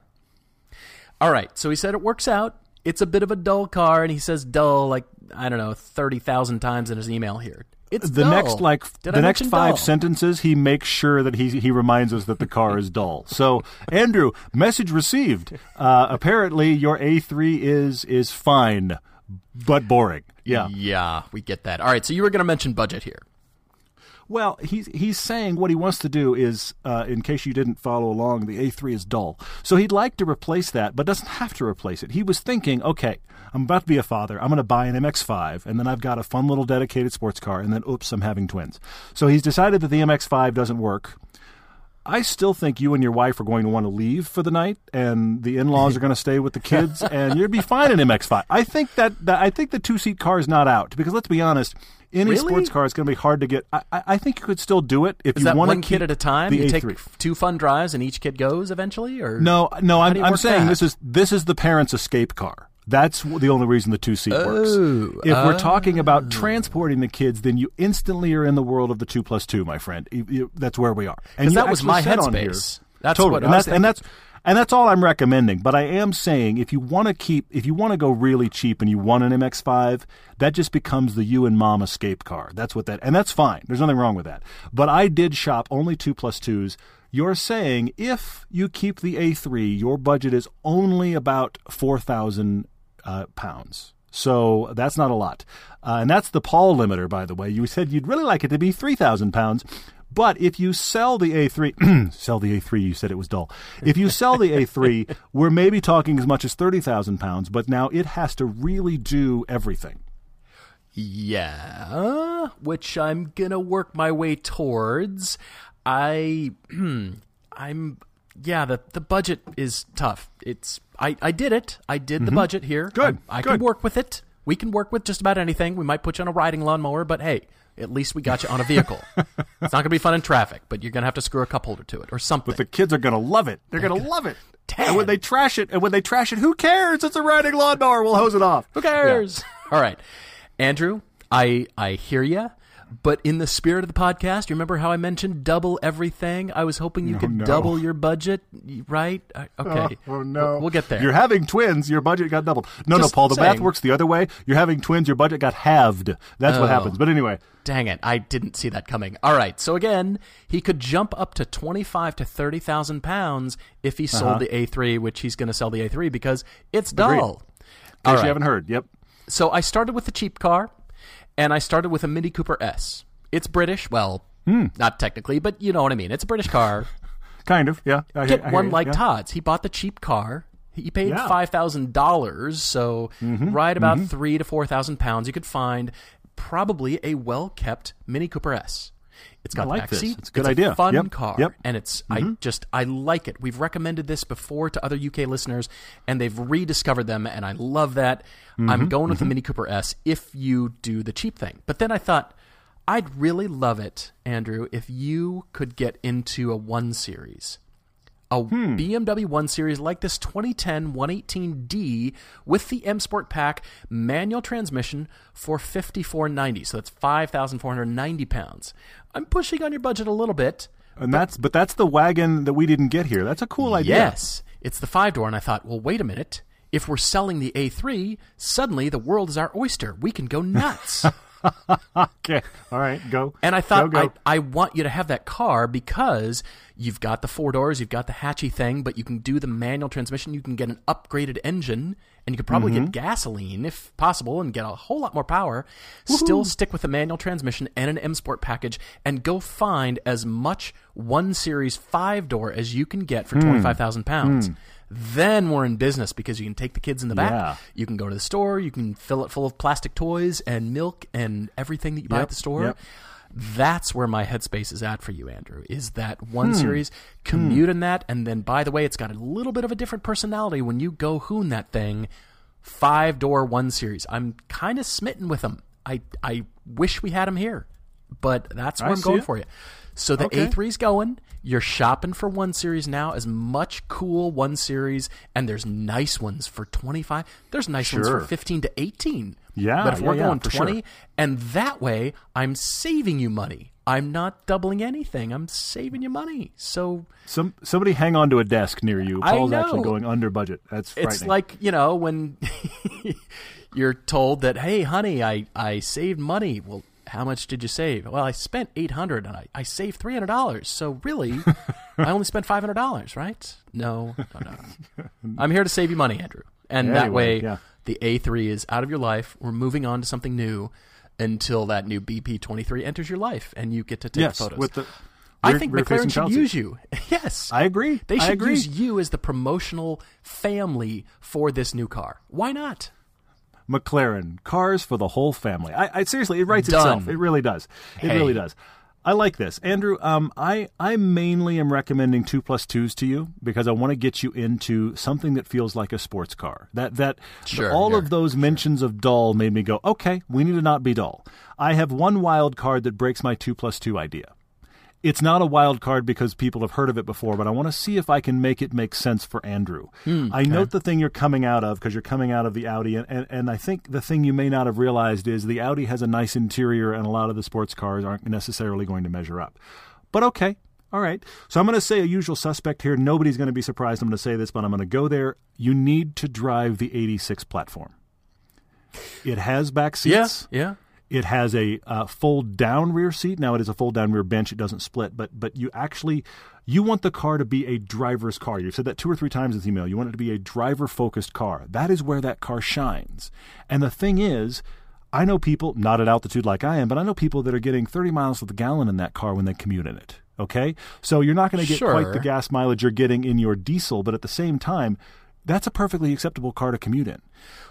All right, so he said it works out. It's a bit of a dull car, and he says dull like I don't know thirty thousand times in his email here. It's the dull. next like Did the I next five dull? sentences he makes sure that he he reminds us that the car is dull so andrew message received uh, apparently your a3 is is fine but boring yeah Yeah, we get that. All right, so you were going to mention budget here. Well he's he's saying what he wants to do is uh, in case you didn't follow along the a3 is dull. So he'd like to replace that but doesn't have to replace it. He was thinking okay i'm about to be a father. I'm going to buy an mx5 and then i've got a fun little dedicated sports car and then oops i'm having twins. So he's decided that the mx5 doesn't work I still think you and your wife are going to want to leave for the night, and the in-laws are going to stay with the kids, <laughs> and you'd be fine in MX-5. I think that, that I think the two-seat car is not out because let's be honest, any Really? sports car is going to be hard to get. I, I think you could still do it if Is you want one to kid at a time? You take A3. two fun drives and each kid goes eventually, or No, no, I'm, I'm saying that? this is this is the parents' escape car. That's the only reason the two seat works. Oh, If we're talking about oh. transporting the kids, then you instantly are in the world of the two plus two, my friend. You- you- that's where we are. And that was my said on here- headspace. That's totally, what and I was that's and that's and that's all I'm recommending. But I am saying if you want to keep, if you want to go really cheap and you want an MX-5, that just becomes the you and mom escape car. That's what that, and that's fine. There's nothing wrong with that. But I did shop only two plus twos. You're saying if you keep the A3, your budget is only about four thousand uh, pounds. So that's not a lot. Uh, and that's the Paul limiter, by the way. You said you'd really like it to be 3,000 pounds. But if you sell the A3, <clears throat> sell the A3, you said it was dull. If you sell the A3, <laughs> we're maybe talking as much as 30,000 pounds, but now it has to really do everything. yeah, which I'm gonna work my way towards. I, <clears throat> I'm, yeah. The the budget is tough. It's I I did it. I did the budget here. Mm-hmm. Good, I, I good. can work with it. We can work with just about anything. We might put you on a riding lawnmower, but hey, at least we got you on a vehicle. <laughs> it's not gonna be fun in traffic, but you're gonna have to screw a cup holder to it or something. But the kids are going to love it. They're going to love it. Dad. And when they trash it, and when they trash it, who cares? It's a riding lawnmower. We'll hose it off. Who cares? <laughs> All right, Andrew, I I hear you, but in the spirit of the podcast, you remember how I mentioned double everything? I was hoping you could no. double your budget, right? Okay. Oh, no. We'll, we'll get there. You're having twins, your budget got doubled. No, Just no, Paul, the saying. math works the other way. You're having twins, your budget got halved. That's what Oh. happens. But anyway, Dang it! I didn't see that coming. All right, so again, he could jump up to twenty-five to thirty thousand pounds if he sold Uh-huh. the A3, which he's going to sell the A3 because it's Agreed. dull. in case All you haven't heard, yep. So I started with the cheap car, and I started with a Mini Cooper S. It's British, well, Hmm. not technically, but you know what I mean. It's a British car. <laughs> Kind of, yeah. I, Get I hear one you, like yeah. Todd's. He bought the cheap car. He paid Yeah. Mm-hmm. five thousand dollars, so right about three to four thousand pounds. You could find probably a well kept Mini Cooper S. It's got I like the back this. seat. It's a good a idea. fun Yep. car, Yep. Mm-hmm. and it's I just I like it. We've recommended this before to other UK listeners, and they've rediscovered them, and I love that. Mm-hmm. I'm going with the Mini Cooper S if you do the cheap thing. But then I thought I'd really love it, Andrew, if you could get into a one series a Hmm. BMW 1 Series like this 2010 118D with the M Sport Pack manual transmission for 5490. So that's 5,490 pounds. I'm pushing on your budget a little bit. And that's but that's the wagon that we didn't get here. That's a cool idea. Yes, it's the five door, and I thought, well, wait a minute. if we're selling the A3, suddenly the world is our oyster. We can go nuts. <laughs> Okay. All right. Go. And I thought Go, go. I, I want you to have that car because you've got the four doors, you've got the hatchy thing, but you can do the manual transmission. You can get an upgraded engine, and you could probably Mm-hmm. get gasoline if possible, and get a whole lot more power. Still stick with the manual transmission and an M Sport package, and go find as much one series five door as you can get Hmm. for twenty five thousand pounds. Then we're in business because you can take the kids in the back. Yeah. You can go to the store. You can fill it full of plastic toys and milk and everything that you buy Yep, at the store. yep. That's where my headspace is at for you, Andrew. Is that one Hmm. series commute in that, and then by the way, it's got a little bit of a different personality when you go hoon that thing. Five door one series. I'm kind of smitten with them. I I wish we had them here, but that's where I am going it. for you. So the Okay. A3's going. You're shopping for one series now. As much cool one series, and there's nice ones for 25. There's nice ones for 15 to 18. Yeah, but if yeah, we're yeah, going sure. 20, and that way I'm saving you money. I'm not doubling anything. I'm saving you money. So Some somebody hang on to a desk near you. Paul's actually going under budget. That's frightening. it's like you know when <laughs> you're told that hey honey I, I saved money well how much did you save well i spent 800 and i, I saved $300 so really <laughs> i only spent $500 right no no no i'm here to save you money andrew and that way yeah. the a3 is out of your life we're moving on to something new until that new bp23 enters your life and you get to take yes, photos with the. I think McLaren should Chelsea. use you. <laughs> yes, I agree. They should agree. use you as the promotional family for this new car. Why not? McLaren cars for the whole family. I, I seriously, it writes Done. itself. It really does. It Hey. really does. I like this, Andrew. Um, I I mainly am recommending two plus twos to you because I want to get you into something that feels like a sports car. That that Sure, all sure, of those mentions of dull made me go, okay, we need to not be dull. I have one wild card that breaks my two plus two idea. It's not a wild card because people have heard of it before, but I want to see if I can make it make sense for Andrew. Hmm, I note the thing you're coming out of because you're coming out of the Audi, and, and, and I think the thing you may not have realized is the Audi has a nice interior, and a lot of the sports cars aren't necessarily going to measure up. But okay. All right. So I'm going to say a usual suspect here. Nobody's going to be surprised I'm going to say this, but I'm going to go there. You need to drive the 86 platform. It has back seats. yeah. It has a uh, fold down rear seat. Now it is a fold down rear bench. It doesn't split, but but you actually you want the car to be a driver's car. You've said that two or three times in this email. You want it to be a driver focused car. That is where that car shines. And the thing is, I know people not at altitude like I am, but I know people that are getting 30 miles to the gallon in that car when they commute in it. Okay, so you're not going to get quite the gas mileage you're getting in your diesel, but at the same time. That's a perfectly acceptable car to commute in.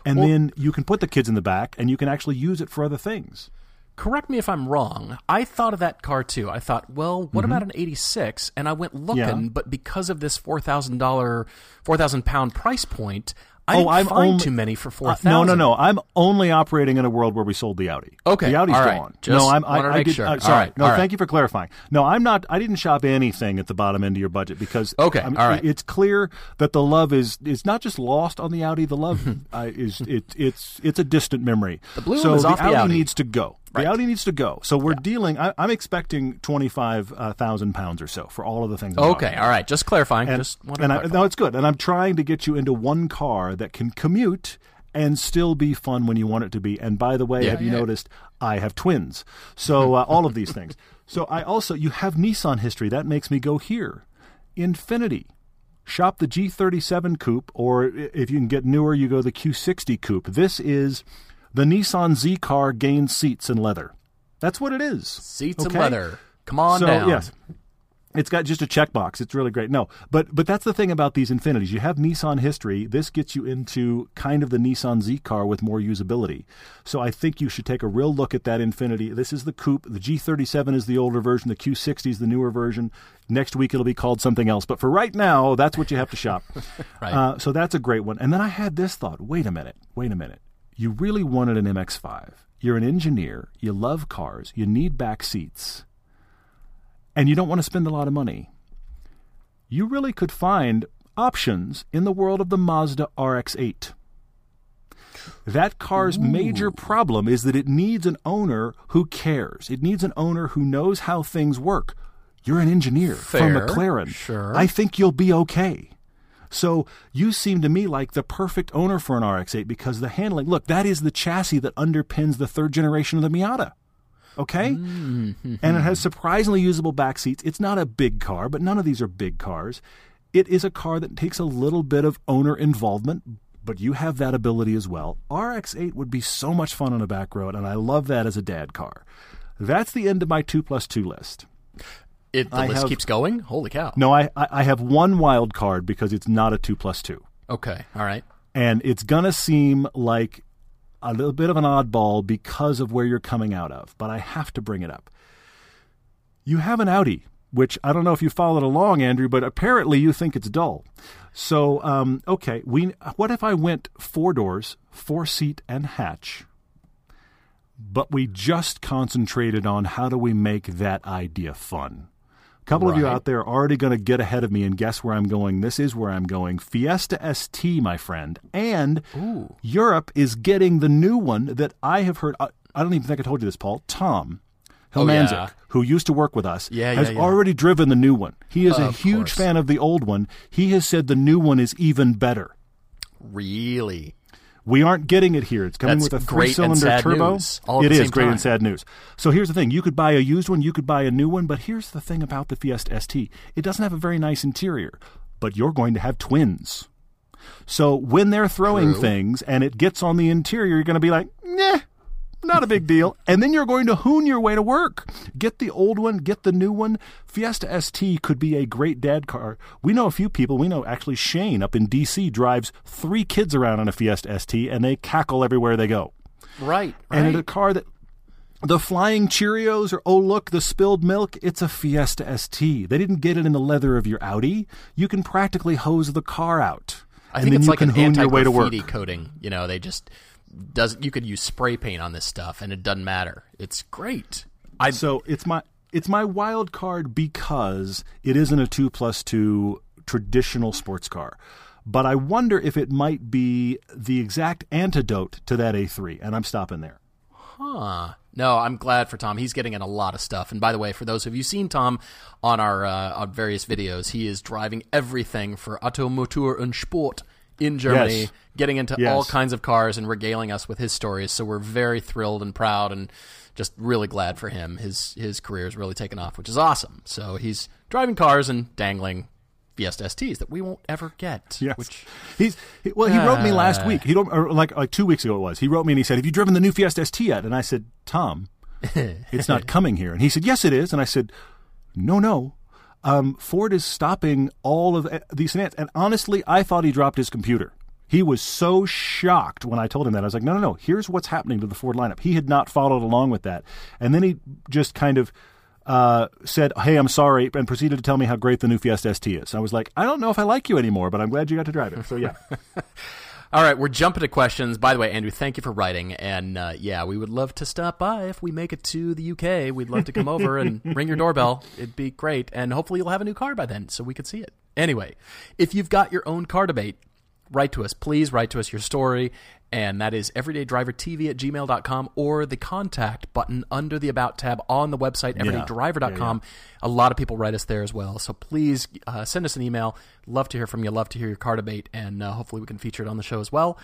And then you can put the kids in the back and you can actually use it for other things. Correct me if I'm wrong. I thought of that car too. I thought, well, what about an 86? And I went looking, Mm-hmm. Yeah. but because of this $4,000, 4,000 pound price point, I Oh, I'm find only- too many for Uh, no, no, no. I'm only operating in a world where we sold the Audi. Okay, the Audi's all right. gone. Just no, I'm. I, I did, sure. uh, sorry. right, no, thank you for clarifying. No, I'm not. I didn't shop anything at the bottom end of your budget because. Okay, I mean, all right. It's clear that the love is is not just lost on the Audi. The love <laughs> uh, is it, it's it's a distant memory. The bloom so is the off the Audi. needs to go. The Audi needs to go. So we're dealing. I, I'm expecting twenty five thousand pounds or so for all of the things. I'm talking Okay, about. all right. Just clarifying. And, just and I, clarify. no, it's good. And I'm trying to get you into one car that can commute and still be fun when you want it to be. And by the way, Yeah, have you yeah. noticed I have twins? So <laughs> uh, all of these things. So I also you have Nissan history. That makes me go here. Infiniti. Shop the G37 coupe, or if you can get newer, you go the Q60 coupe. This is the Nissan Z car gains seats and leather. That's what it is. Seats Okay? and leather. Come on so, down. Yes. It's got just a checkbox. It's really great. No, but but that's the thing about these Infinitis. You have Nissan history. This gets you into kind of the Nissan Z car with more usability. So I think you should take a real look at that Infiniti. This is the coupe. The G37 is the older version. The Q60 is the newer version. Next week it'll be called something else. But for right now, that's what you have to shop. <laughs> Right. uh, so that's a great one. And then I had this thought. Wait a minute. Wait a minute. You really wanted an MX5. You're an engineer. You love cars. You need back seats and you don't want to spend a lot of money, you really could find options in the world of the Mazda RX 8. That car's major problem is that it needs an owner who cares. It needs an owner who knows how things work. You're an engineer Fair, from McLaren. sure. I think you'll be okay. So you seem to me like the perfect owner for an RX-8 because the handling. Look, that is the chassis that underpins the third generation of the Miata. Okay, Mm-hmm. and it has surprisingly usable back seats. It's not a big car, but none of these are big cars. It is a car that takes a little bit of owner involvement, but you have that ability as well. RX-8 would be so much fun on a back road, and I love that as a dad car. That's the end of my two plus two list. It, the I list have- keeps going. Holy cow! No, I, I I have one wild card because it's not a two plus two. Okay, all right. And it's going to seem like a little bit of an oddball because of where you're coming out of, but I have to bring it up. You have an Audi, which I don't know if you followed along, Andrew, but apparently you think it's dull. So, um, okay, we. What if I went four doors, four seat and hatch, but we just concentrated on how do we make that idea fun? A couple of you out there are already going to get ahead of me and guess where I'm going. This is where I'm going. Fiesta ST, my friend. And Europe is getting the new one that I have heard. I, I don't even think I told you this, Paul. Tom Hilmanzik, yeah. who used to work with us, Yeah, has yeah, already driven the new one. He is a huge fan of the old one. He has said the new one is even better. Really? We aren't getting it here. It's coming That's with a three-cylinder turbo. news, all at It is great time. and sad news. So here's the thing: you could buy a used one, you could buy a new one, but here's the thing about the Fiesta ST: it doesn't have a very nice interior, but you're going to have twins. So when they're throwing True. things and it gets on the interior, you're going to be like, nah. Not a big deal. And then you're going to hoon your way to work. Get the old one, get the new one. Fiesta ST could be a great dad car. We know a few people. We know actually Shane up in DC drives three kids around on a Fiesta ST and they cackle everywhere they go. Right. And right. in a car that the flying Cheerios or oh look the spilled milk, it's a Fiesta ST. They didn't get it in the leather of your Audi. You can practically hose the car out. I and think then it's you like can an hoon your way to work. anti-graffiti coating. You know, they just does. You could use spray paint on this stuff, and it doesn't matter. It's great. I So it's my it's my wild card because it isn't a two plus two traditional sports car. But I wonder if it might be the exact antidote to that A3, and I'm stopping there. Huh. No, I'm glad for Tom. He's getting in a lot of stuff. And by the way, for those of you seen Tom on our uh, on various videos, he is driving everything for auto motor und sport in Germany, Yes. getting into Yes. all kinds of cars and regaling us with his stories. So we're very thrilled and proud and just really glad for him. His his career is really taken off, which is awesome. So he's driving cars and dangling Fiesta STs that we won't ever get. Yes. Which He's he, well. He wrote me last Uh. week. He or like like two weeks ago it was. He wrote me and he said, "Have you driven the new Fiesta ST yet?" And I said, "Tom, <laughs> it's not coming here." And he said, "Yes, it is." And I said, "No, no." Um, Ford is stopping all of uh, these sedans. And honestly, I thought he dropped his computer. He was so shocked when I told him that. I was like, no, no, no. Here's what's happening to the Ford lineup. He had not followed along with that. And then he just kind of uh, said, hey, I'm sorry, and proceeded to tell me how great the new Fiesta ST is. I was like, I don't know if I like you anymore, but I'm glad you got to drive it. So, yeah. <laughs> All right, we're jumping to questions. By the way, Andrew, thank you for writing. And uh, yeah, we would love to stop by if we make it to the UK. We'd love to come over and <laughs> ring your doorbell. It'd be great. And hopefully you'll have a new car by then so we could see it. Anyway, if you've got your own car debate, write to us. Please write to us your story. And that is everydaydrivertv at gmail.com or the contact button under the About tab on the website, everydaydriver.com. A lot of people write us there as well. So please uh, send us an email. Love to hear from you. Love to hear your car debate. And uh, hopefully we can feature it on the show as well.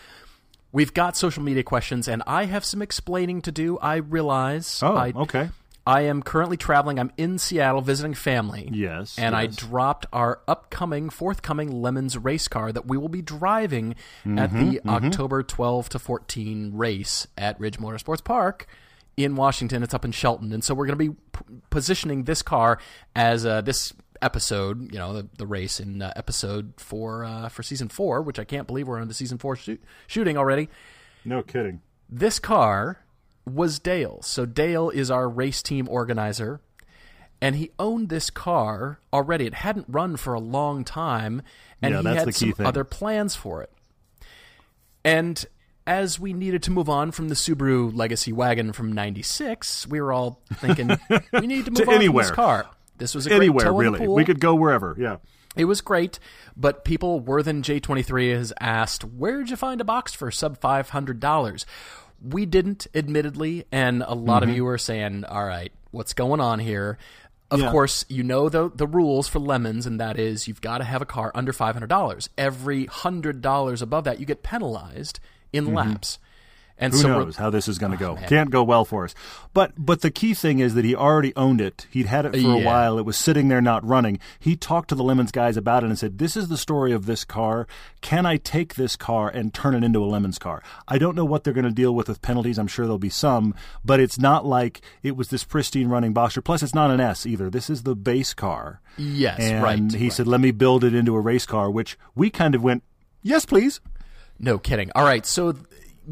We've got social media questions, and I have some explaining to do. I realize. Oh, I, okay. I am currently traveling. I'm in Seattle visiting family. Yes, And I dropped our upcoming, forthcoming Lemons race car that we will be driving at Mm-hmm, the October 12 to 14 race at Ridge Motorsports Park in Washington. It's up in Shelton. And so we're going to be p- positioning this car as uh, this episode, you know, the, the race in uh, episode four uh, for season four, which I can't believe we're on the season four shoot, shooting already No kidding. this car was Dale. So Dale is our race team organizer, and he owned this car already. It hadn't run for a long time, and Yeah, he had some thing. other plans for it. And as we needed to move on from the Subaru Legacy wagon from '96, we were all thinking <laughs> we need to move on anywhere. from this car. This was a great Anywhere, really. pool. We could go wherever. Yeah. It was great, but people worse than J23 has asked, "Where'd you find a box for sub five hundred dollars?" We didn't, admittedly, and a lot Mm-hmm. of you are saying, "All right, what's going on here?" Of Yeah. course, you know the the rules for lemons, and that is you've got to have a car under five hundred dollars. Every hundred dollars above that, you get penalized in laps. And. Who so knows how this is going to oh, go? man. Can't go well for us. But but the key thing is that he already owned it. He'd had it for a while. It was sitting there not running. He talked to the Lemons guys about it and said, "This is the story of this car. Can I take this car and turn it into a Lemons car? I don't know what they're going to deal with with penalties. I'm sure there'll be some, but it's not like it was this pristine running Boxster. Plus, it's not an S either. This is the base car. yes, and right. he right. said, "Let me build it into a race car," which we kind of went, "Yes, please." No kidding. All right, so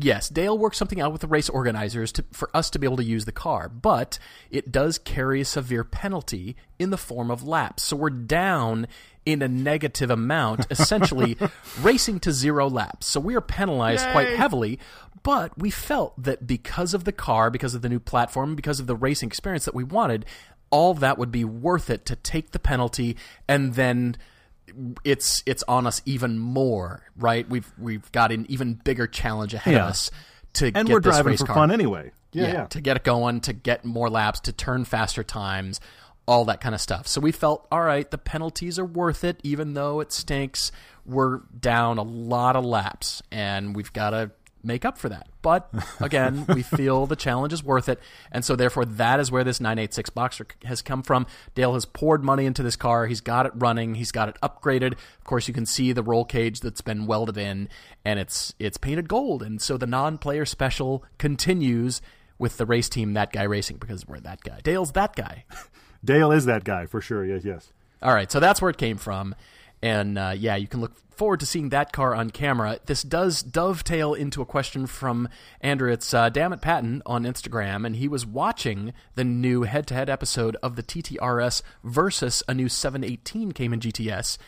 yes, Dale worked something out with the race organizers to, for us to be able to use the car, but it does carry a severe penalty in the form of laps. So we're down in a negative amount, <laughs> essentially racing to zero laps. So we are penalized quite heavily. But we felt that because of the car, because of the new platform, because of the racing experience that we wanted, all that would be worth it to take the penalty and then it's it's on us even more, right? We've we've got an even bigger challenge ahead Yeah. of us to And get we're this driving race for car. fun anyway. Yeah, yeah. to get it going, to get more laps, to turn faster times, all that kind of stuff. So we felt, all right, the penalties are worth it, even though it stinks. We're down a lot of laps, and we've got to make up for that. But again, we <laughs> feel the challenge is worth it, and so therefore that is where this 986 Boxster has come from. Dale has poured money into this car. He's got it running. He's got it upgraded. Of course, you can see the roll cage that's been welded in, and it's it's painted gold. And so the non-player special continues with the race team that guy racing because we're that guy. Dale's that guy. <laughs> Dale is that guy for sure. Yes, yes. All right, so that's where it came from, and uh, yeah, you can look forward to seeing that car on camera. This does dovetail into a question from Andrew. It's uh, Dammit Patton on Instagram, and he was watching the new head-to-head episode of the TTRS versus a new 718 Cayman GTS.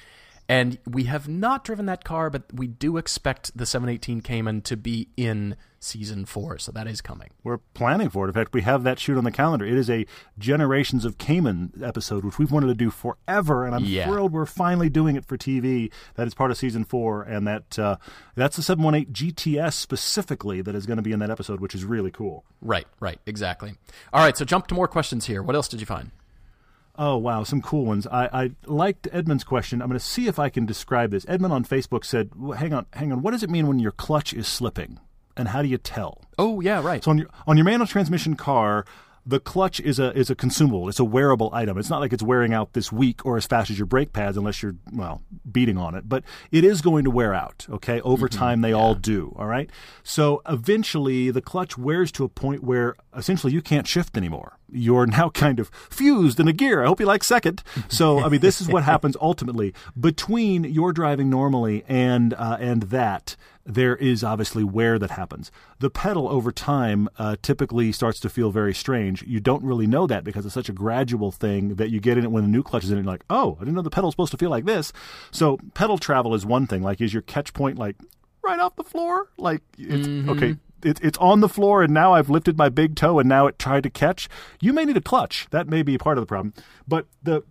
And we have not driven that car, but we do expect the 718 Cayman to be in season four, so that is coming. We're planning for it. In fact, we have that shoot on the calendar. It is a Generations of Cayman episode, which we've wanted to do forever, and I'm Yeah. thrilled we're finally doing it for TV. That is part of season four, and that uh, that's the 718 GTS specifically that is going to be in that episode, which is really cool. Right, right, exactly. All right, so jump to more questions here. What else did you find? Oh wow, some cool ones. I, I liked Edmund's question. I'm going to see if I can describe this. Edmund on Facebook said, well, "Hang on, hang on. What does it mean when your clutch is slipping, and how do you tell?" Oh, yeah, right. So on your on your manual transmission car, the clutch is a is a consumable. It's a wearable item. It's not like it's wearing out this week or as fast as your brake pads, unless you're well beating on it. But it is going to wear out. Okay, over mm-hmm. time they all do. All right. So eventually the clutch wears to a point where essentially you can't shift anymore. You're now <laughs> kind of fused in a gear. I hope you like second. So I mean, this is what <laughs> happens ultimately between your driving normally and uh, and that there is obviously wear that happens. The pedal over time uh, typically starts to feel very strange. You don't really know that because it's such a gradual thing that you get in it when the new clutch is in it. You're like, oh, I didn't know the pedal's supposed to feel like this. So pedal travel is one thing. Like, is your catch point like right off the floor? Like, it's okay. It, it's on the floor, and now I've lifted my big toe, and now it tried to catch. You may need a clutch. That may be part of the problem. But the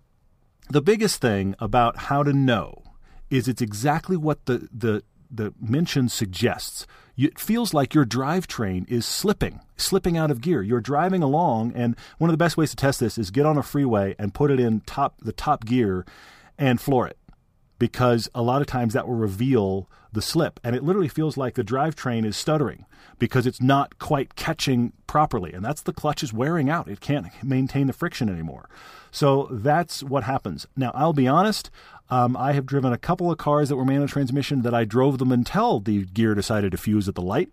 the biggest thing about how to know is it's exactly what the the the mention suggests. It feels like your drivetrain is slipping, slipping out of gear. You're driving along, and one of the best ways to test this is get on a freeway and put it in top the top gear and floor it because a lot of times that will reveal the slip. And it literally feels like the drivetrain is stuttering because it's not quite catching properly. And that's the clutch is wearing out. It can't maintain the friction anymore. So that's what happens. Now, I'll be honest. Um, I have driven a couple of cars that were manual transmission that I drove them until the gear decided to fuse at the light.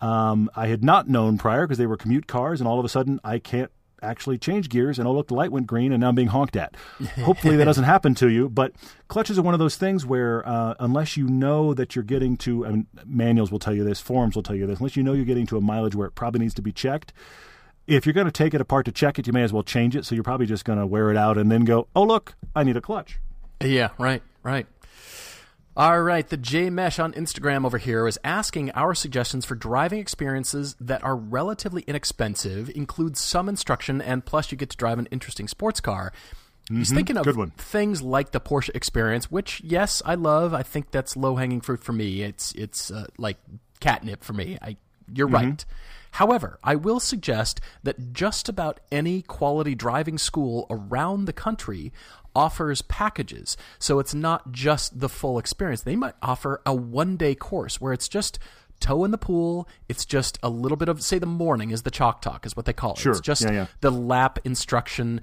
Um, I had not known prior because they were commute cars, and all of a sudden I can't actually change gears and oh look the light went green and now I'm being honked at. Hopefully that doesn't happen to you, but clutches are one of those things where uh, unless you know that you're getting to manuals will tell you this, forums will tell you this, unless you know you're getting to a mileage where it probably needs to be checked. If you're going to take it apart to check it, you may as well change it. So you're probably just going to wear it out and then go, "Oh look, I need a clutch." Yeah, right, right. All right, the J Mesh on Instagram over here is asking our suggestions for driving experiences that are relatively inexpensive, include some instruction, and plus you get to drive an interesting sports car. He's thinking of things like the Porsche experience, which yes, I love. I think that's low hanging fruit for me. It's it's uh, like catnip for me. I you're right. However, I will suggest that just about any quality driving school around the country offers packages. So it's not just the full experience. They might offer a one day course where it's just toe in the pool. It's just a little bit of, say, the morning is the chalk talk, is what they call it. Sure. It's just Yeah, yeah. the lap instruction,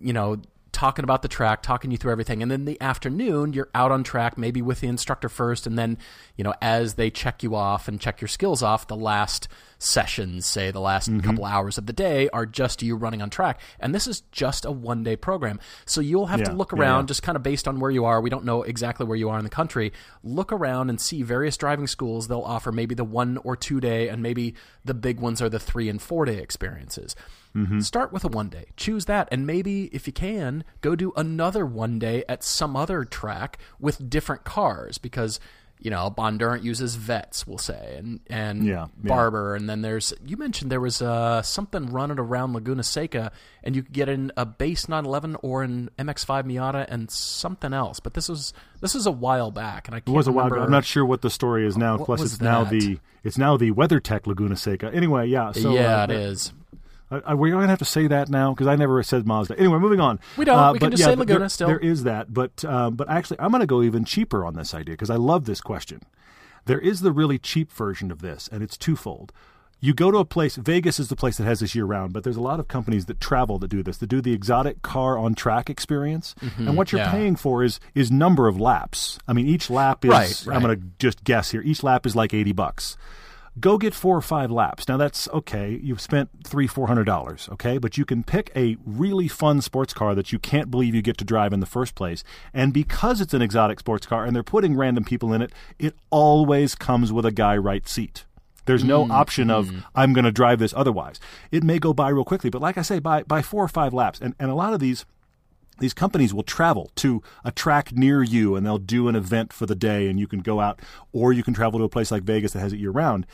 you know, talking about the track, talking you through everything. And then the afternoon, you're out on track, maybe with the instructor first. And then, you know, as they check you off and check your skills off, the last sessions, say the last Mm-hmm. couple hours of the day, are just you running on track. And this is just a one day program. So you'll have to Yeah, look yeah, around yeah. just kind of based on where you are. We don't know exactly where you are in the country. Look around and see various driving schools. They'll offer maybe the one or two day, and maybe the big ones are the three and four day experiences. Mm-hmm. Start with a one day. Choose that, and maybe if you can, go do another one day at some other track with different cars because. You know, Bondurant uses Vettes, we'll say, and and Yeah, yeah. Barber, and then there's you mentioned there was uh, something running around Laguna Seca, and you could get in a base 911 or an MX-5 Miata and something else. But this was this was a while back, and I It was a while ago. I'm not sure what the story is now. What Plus, it's now the it's now the WeatherTech Laguna Seca. Anyway, yeah. So, yeah, uh, it is. I, I, we're going to have to say that now because I never said Mazda. Anyway, moving on. We don't. Uh, We can just say Laguna there, still. There is that, but um, but actually, I'm going to go even cheaper on this idea because I love this question. There is the really cheap version of this, and it's twofold. You go to a place. Vegas is the place that has this year round, but there's a lot of companies that travel that do this. That do the exotic car on track experience, and what you're Mm-hmm. yeah. paying for is is number of laps. I mean, each lap is. Right, right. I'm going to just guess here. Each lap is like eighty bucks go get four or five laps. Now that's okay. You've spent three, four hundred dollars, okay, but you can pick a really fun sports car that you can't believe you get to drive in the first place. And because it's an exotic sports car and they're putting random people in it, it always comes with a guy right seat. There's no mm-hmm. option of mm-hmm. I'm going to drive this otherwise. It may go by real quickly, but like I say, by by four or five laps, and and a lot of these these companies will travel to a track near you and they'll do an event for the day and you can go out or you can travel to a place like Vegas that has it year round.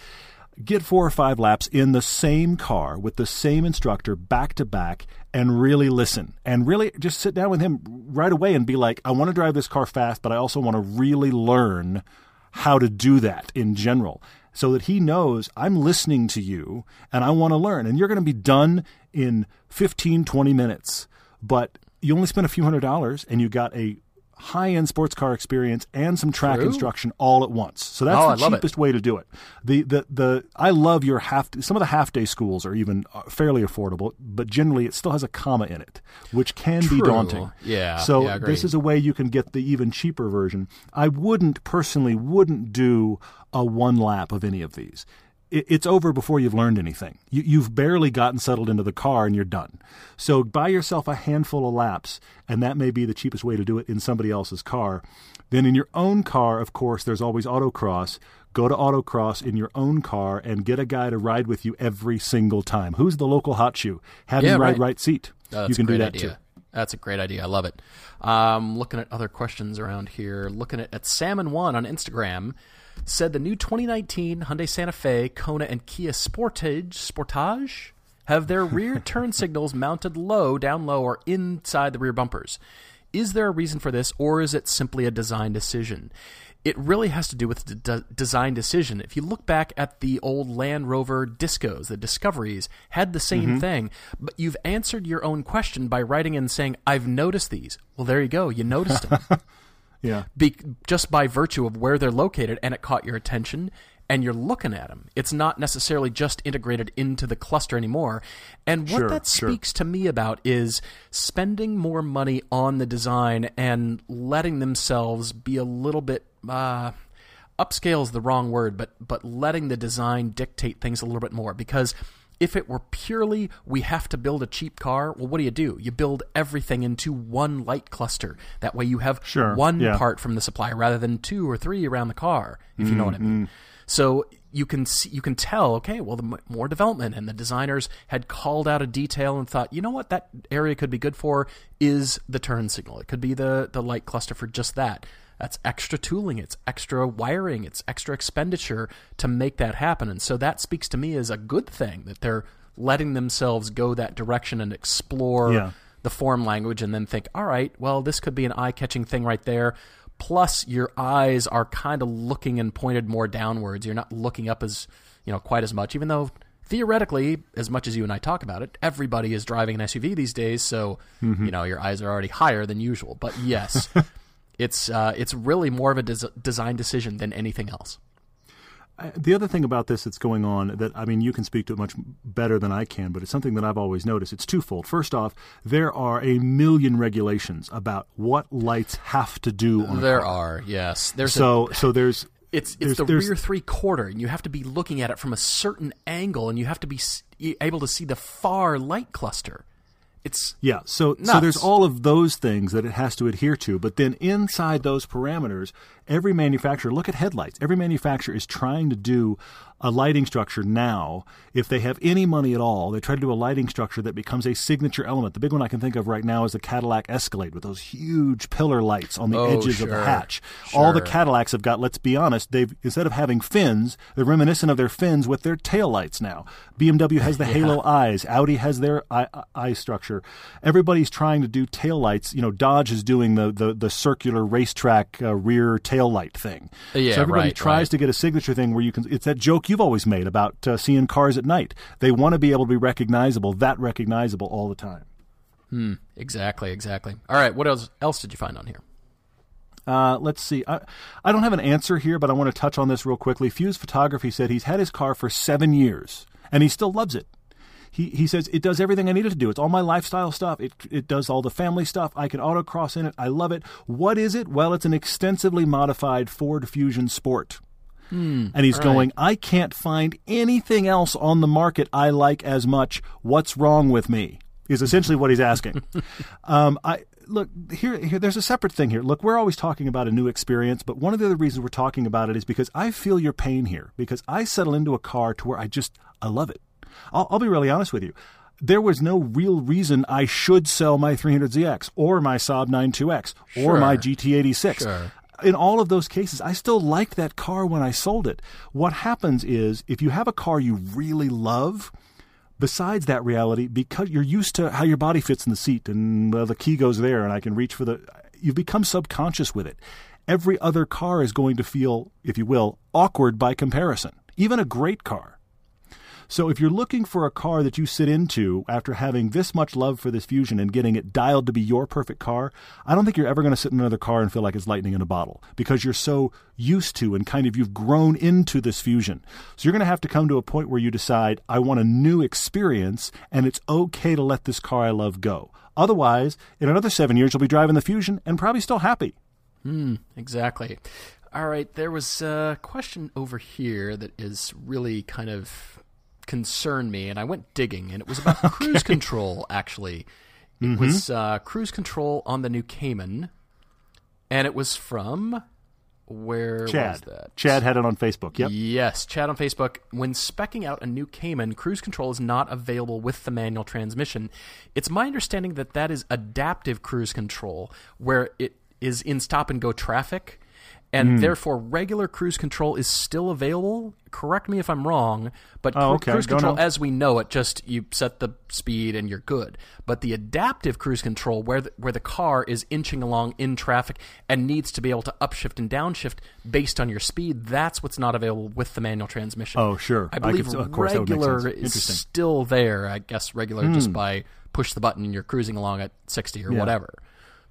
Get four or five laps in the same car with the same instructor back to back and really listen and really just sit down with him right away and be like, I want to drive this car fast, but I also want to really learn how to do that in general so that he knows I'm listening to you and I want to learn. And you're going to be done in 15, 20 minutes. But you only spent a few hundred dollars and you got a high end sports car experience and some track True. instruction all at once. So that's Oh, the it. cheapest way to do it. The, the, the, I love your half, some of the half day schools are even uh, fairly affordable, but generally it still has a comma in it, which can be daunting. Yeah, So yeah, this is a way you can get the even cheaper version. I wouldn't personally wouldn't do a one lap of any of these. It, it's over before you've learned anything. You, you've barely gotten settled into the car and you're done. So buy yourself a handful of laps, and that may be the cheapest way to do it in somebody else's car. Then in your own car, of course, there's always autocross. Go to autocross in your own car and get a guy to ride with you every single time. Who's the local hot shoe? Have Yeah, him ride right. right seat. Oh, you can do that idea. too. That's a great idea. I love it. Um, looking at other questions around here. Looking at, at Salmon One on Instagram said the new 2019 Hyundai Santa Fe, Kona, and Kia Sportage Sportage have their rear <laughs> turn signals mounted low, down low, or inside the rear bumpers. Is there a reason for this, or is it simply a design decision? It really has to do with the de- design decision. If you look back at the old Land Rover Discos, the Discoveries had the same mm-hmm. thing, but you've answered your own question by writing in saying, "I've noticed these." Well, there you go. You noticed them <laughs> Yeah. be, just by virtue of where they're located, and it caught your attention, and you're looking at them. It's not necessarily just integrated into the cluster anymore. And what Sure, that sure. speaks to me about is spending more money on the design and letting themselves be a little bit. Uh, upscale is the wrong word, but but letting the design dictate things a little bit more because if it were purely we have to build a cheap car, well, what do you do? You build everything into one light cluster. That way, you have Sure, one yeah. part from the supplier rather than two or three around the car. If you know what I Mm-hmm. mean. So you can see, you can tell. Okay, well, the m- more development and the designers had called out a detail and thought, you know what, that area could be good for is the turn signal. It could be the the light cluster for just that. That's extra tooling, it's extra wiring, it's extra expenditure to make that happen. And so that speaks to me as a good thing that they're letting themselves go that direction and explore Yeah. the form language and then think, all right, well, this could be an eye catching thing right there. Plus, your eyes are kind of looking and pointed more downwards. You're not looking up as, you know, quite as much, even though theoretically, as much as you and I talk about it, everybody is driving an SUV these days, so Mm-hmm. you know your eyes are already higher than usual. But yes, <laughs> it's uh, it's really more of a des- design decision than anything else. The other thing about this that's going on that I mean you can speak to it much better than I can, but it's something that I've always noticed. It's twofold. First off, there are a million regulations about what lights have to do on There are yes, there's a, So so there's It's there's- it's the there's- rear three quarter, and you have to be looking at it from a certain angle, and you have to be able to see the far light cluster. It's Yeah, so so there's all of those things that it has to adhere to, but then inside those parameters, every manufacturer look at headlights. Every manufacturer is trying to do a lighting structure now. If they have any money at all, they try to do a lighting structure that becomes a signature element. The big one I can think of right now is the Cadillac Escalade with those huge pillar lights on the Oh, edges of the sure. hatch. All the Cadillacs have got, let's be honest, they've instead of having fins, they're reminiscent of their fins with their tail lights now. BMW has the <laughs> halo eyes, Audi has their eye, eye structure. Everybody's trying to do tail lights. You know, Dodge is doing the the, the circular racetrack uh, rear tail light thing. Yeah, so everybody right, tries right. to get a signature thing where you can. It's that joke you've always made about uh, seeing cars at night. They want to be able to be recognizable, that recognizable all the time. Hmm, exactly exactly. All right, what else else did you find on here? Uh, let's see. I, I don't have an answer here, but I want to touch on this real quickly. Fuse Photography said he's had his car for seven years and he still loves it. He, he says it does everything I need it to do. It's all my lifestyle stuff. It, it does all the family stuff. I can autocross in it. I love it. What is it? Well, it's an extensively modified Ford Fusion Sport. And he's going, I can't find anything else on the market I like as much. What's wrong with me? Is essentially what he's asking. <laughs> um, I look here, here. There's a separate thing here. Look, we're always talking about a new experience, but one of the other reasons we're talking about it is because I feel your pain here. Because I settle into a car to where I just I love it. I'll, I'll be really honest with you. There was no real reason I should sell my 300ZX or my Saab 92X or my GT86 Sure. In all of those cases, I still liked that car when I sold it. What happens is if you have a car you really love, besides that reality, because you're used to how your body fits in the seat and well, the key goes there and I can reach for the, you've become subconscious with it. Every other car is going to feel, if you will, awkward by comparison, even a great car. So if you're looking for a car that you sit into after having this much love for this Fusion and getting it dialed to be your perfect car, I don't think you're ever going to sit in another car and feel like it's lightning in a bottle because you're so used to and kind of you've grown into this Fusion. So you're going to have to come to a point where you decide I want a new experience and it's okay to let this car I love go. Otherwise, in another 7 years you'll be driving the Fusion and probably still happy. Hmm, exactly. All right, there was a question over here that is really kind of concerned me, and I went digging, and it was <laughs> about cruise control. Actually, it Mm-hmm. was uh, cruise control on the new Cayman, and it was from where was Chad. that? Chad had it on Facebook. Yep. Yes, Chad on Facebook. When specking out a new Cayman, cruise control is not available with the manual transmission. It's my understanding that that is adaptive cruise control, where it is in stop and go traffic, and Hmm. therefore regular cruise control is still available. Correct me if I'm wrong, but Oh, okay. cruise control, as we know it, just you set the speed and you're good. But the adaptive cruise control, where the, where the car is inching along in traffic and needs to be able to upshift and downshift based on your speed, that's what's not available with the manual transmission. Oh, sure. I I believe could- of course, regular is Hmm. still there. I guess regular just by push the button and you're cruising along at 60 or Yeah. whatever.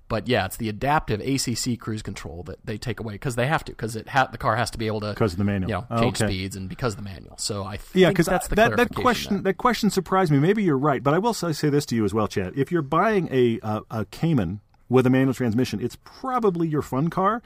But yeah, it's the adaptive ACC cruise control that they take away because they have to because it ha- the car has to be able to 'Cause of the manual. you know, Oh, change okay. speeds and because of the manual. So I think Yeah, because that's the that, that question there. that question surprised me. Maybe you're right, but I will say, say this to you as well, Chad. If you're buying a uh, a Cayman with a manual transmission, it's probably your fun car.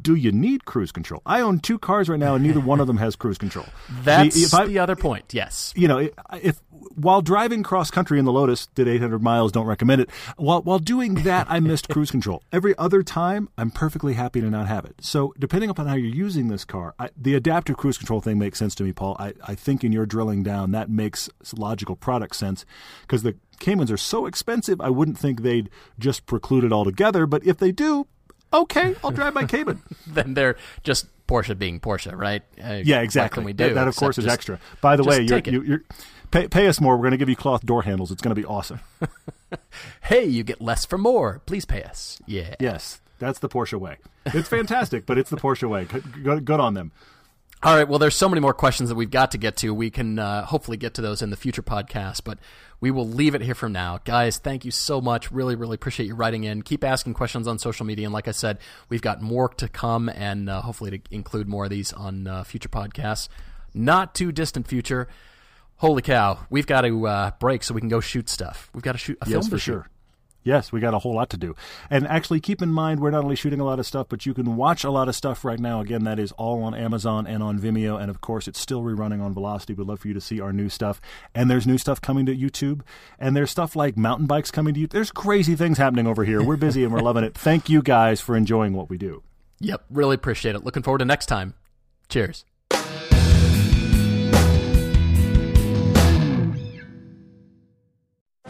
Do you need cruise control? I own two cars right now, and neither one of them has cruise control. <laughs> That's if I- the other point. Yes. you know, if, if while driving cross country in the Lotus, did 800 miles, don't recommend it. While while doing that, I missed cruise control. Every other time, I'm perfectly happy to not have it. So, depending upon how you're using this car, I, the adaptive cruise control thing makes sense to me, Paul. I, I think in your drilling down, that makes logical product sense because the Caymans are so expensive. I wouldn't think they'd just preclude it altogether. But if they do, okay, I'll drive my Cayman. <laughs> then they're just Porsche being Porsche, right? Uh, Yeah, exactly. we do? That, that, of course, is just- extra. By the way, you're, you, you're pay, pay us more. We're going to give you cloth door handles. It's going to be awesome. <laughs> Hey, you get less for more. Please pay us. Yeah. Yes, that's the Porsche way. It's fantastic, but it's the Porsche way. Good, good, good on them. All right. Well, there's so many more questions that we've got to get to. We can uh, hopefully get to those in the future podcast, but we will leave it here from now. Guys, thank you so much. Really, really appreciate you writing in. Keep asking questions on social media. And like I said, we've got more to come and uh, hopefully to include more of these on uh, future podcasts. Not too distant future. Holy cow. We've got to uh, break so we can go shoot stuff. We've got to shoot a yes, film for shoot. sure. Yes, we got a whole lot to do. And actually, keep in mind, we're not only shooting a lot of stuff, but you can watch a lot of stuff right now. Again, that is all on Amazon and on Vimeo. And of course, it's still rerunning on Velocity. We'd love for you to see our new stuff. And there's new stuff coming to YouTube. And there's stuff like mountain bikes coming to you. There's crazy things happening over here. We're busy and we're loving it. Thank you guys for enjoying what we do. Yep. Really appreciate it. Looking forward to next time. Cheers.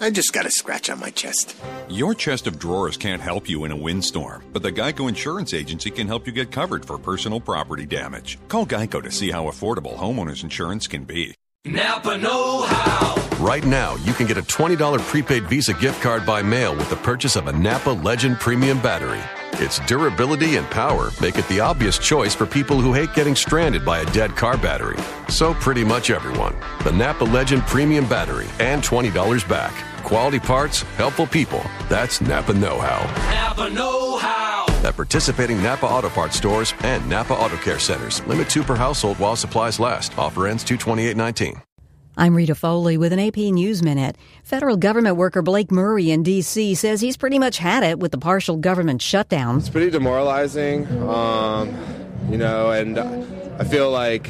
I just got a scratch on my chest. Your chest of drawers can't help you in a windstorm, but the Geico Insurance Agency can help you get covered for personal property damage. Call Geico to see how affordable homeowners insurance can be. Napa Know How. Right now, you can get a $20 prepaid Visa gift card by mail with the purchase of a Napa Legend Premium Battery. Its durability and power make it the obvious choice for people who hate getting stranded by a dead car battery. So, pretty much everyone. The Napa Legend Premium Battery and $20 back. Quality parts, helpful people. That's Napa Know How. Napa Know How. At participating Napa Auto Parts stores and Napa Auto Care centers. Limit two per household while supplies last. Offer ends 22819. I'm Rita Foley with an AP News Minute. Federal government worker Blake Murray in D.C. says he's pretty much had it with the partial government shutdown. It's pretty demoralizing, um, you know, and I feel like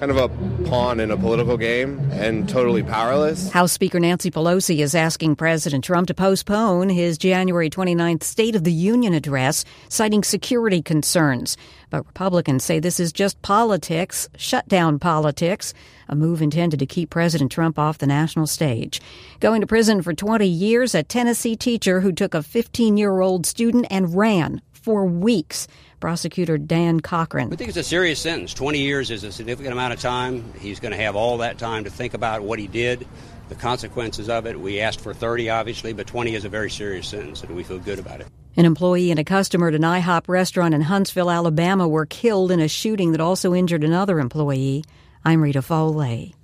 kind of a pawn in a political game and totally powerless. House Speaker Nancy Pelosi is asking President Trump to postpone his January 29th State of the Union address, citing security concerns. But Republicans say this is just politics, shutdown politics, a move intended to keep President Trump off the national stage. Going to prison for 20 years, a Tennessee teacher who took a 15 year old student and ran for weeks. Prosecutor Dan Cochran. I think it's a serious sentence. 20 years is a significant amount of time. He's going to have all that time to think about what he did, the consequences of it. We asked for 30, obviously, but 20 is a very serious sentence, and we feel good about it. An employee and a customer at an IHOP restaurant in Huntsville, Alabama were killed in a shooting that also injured another employee. I'm Rita Foley.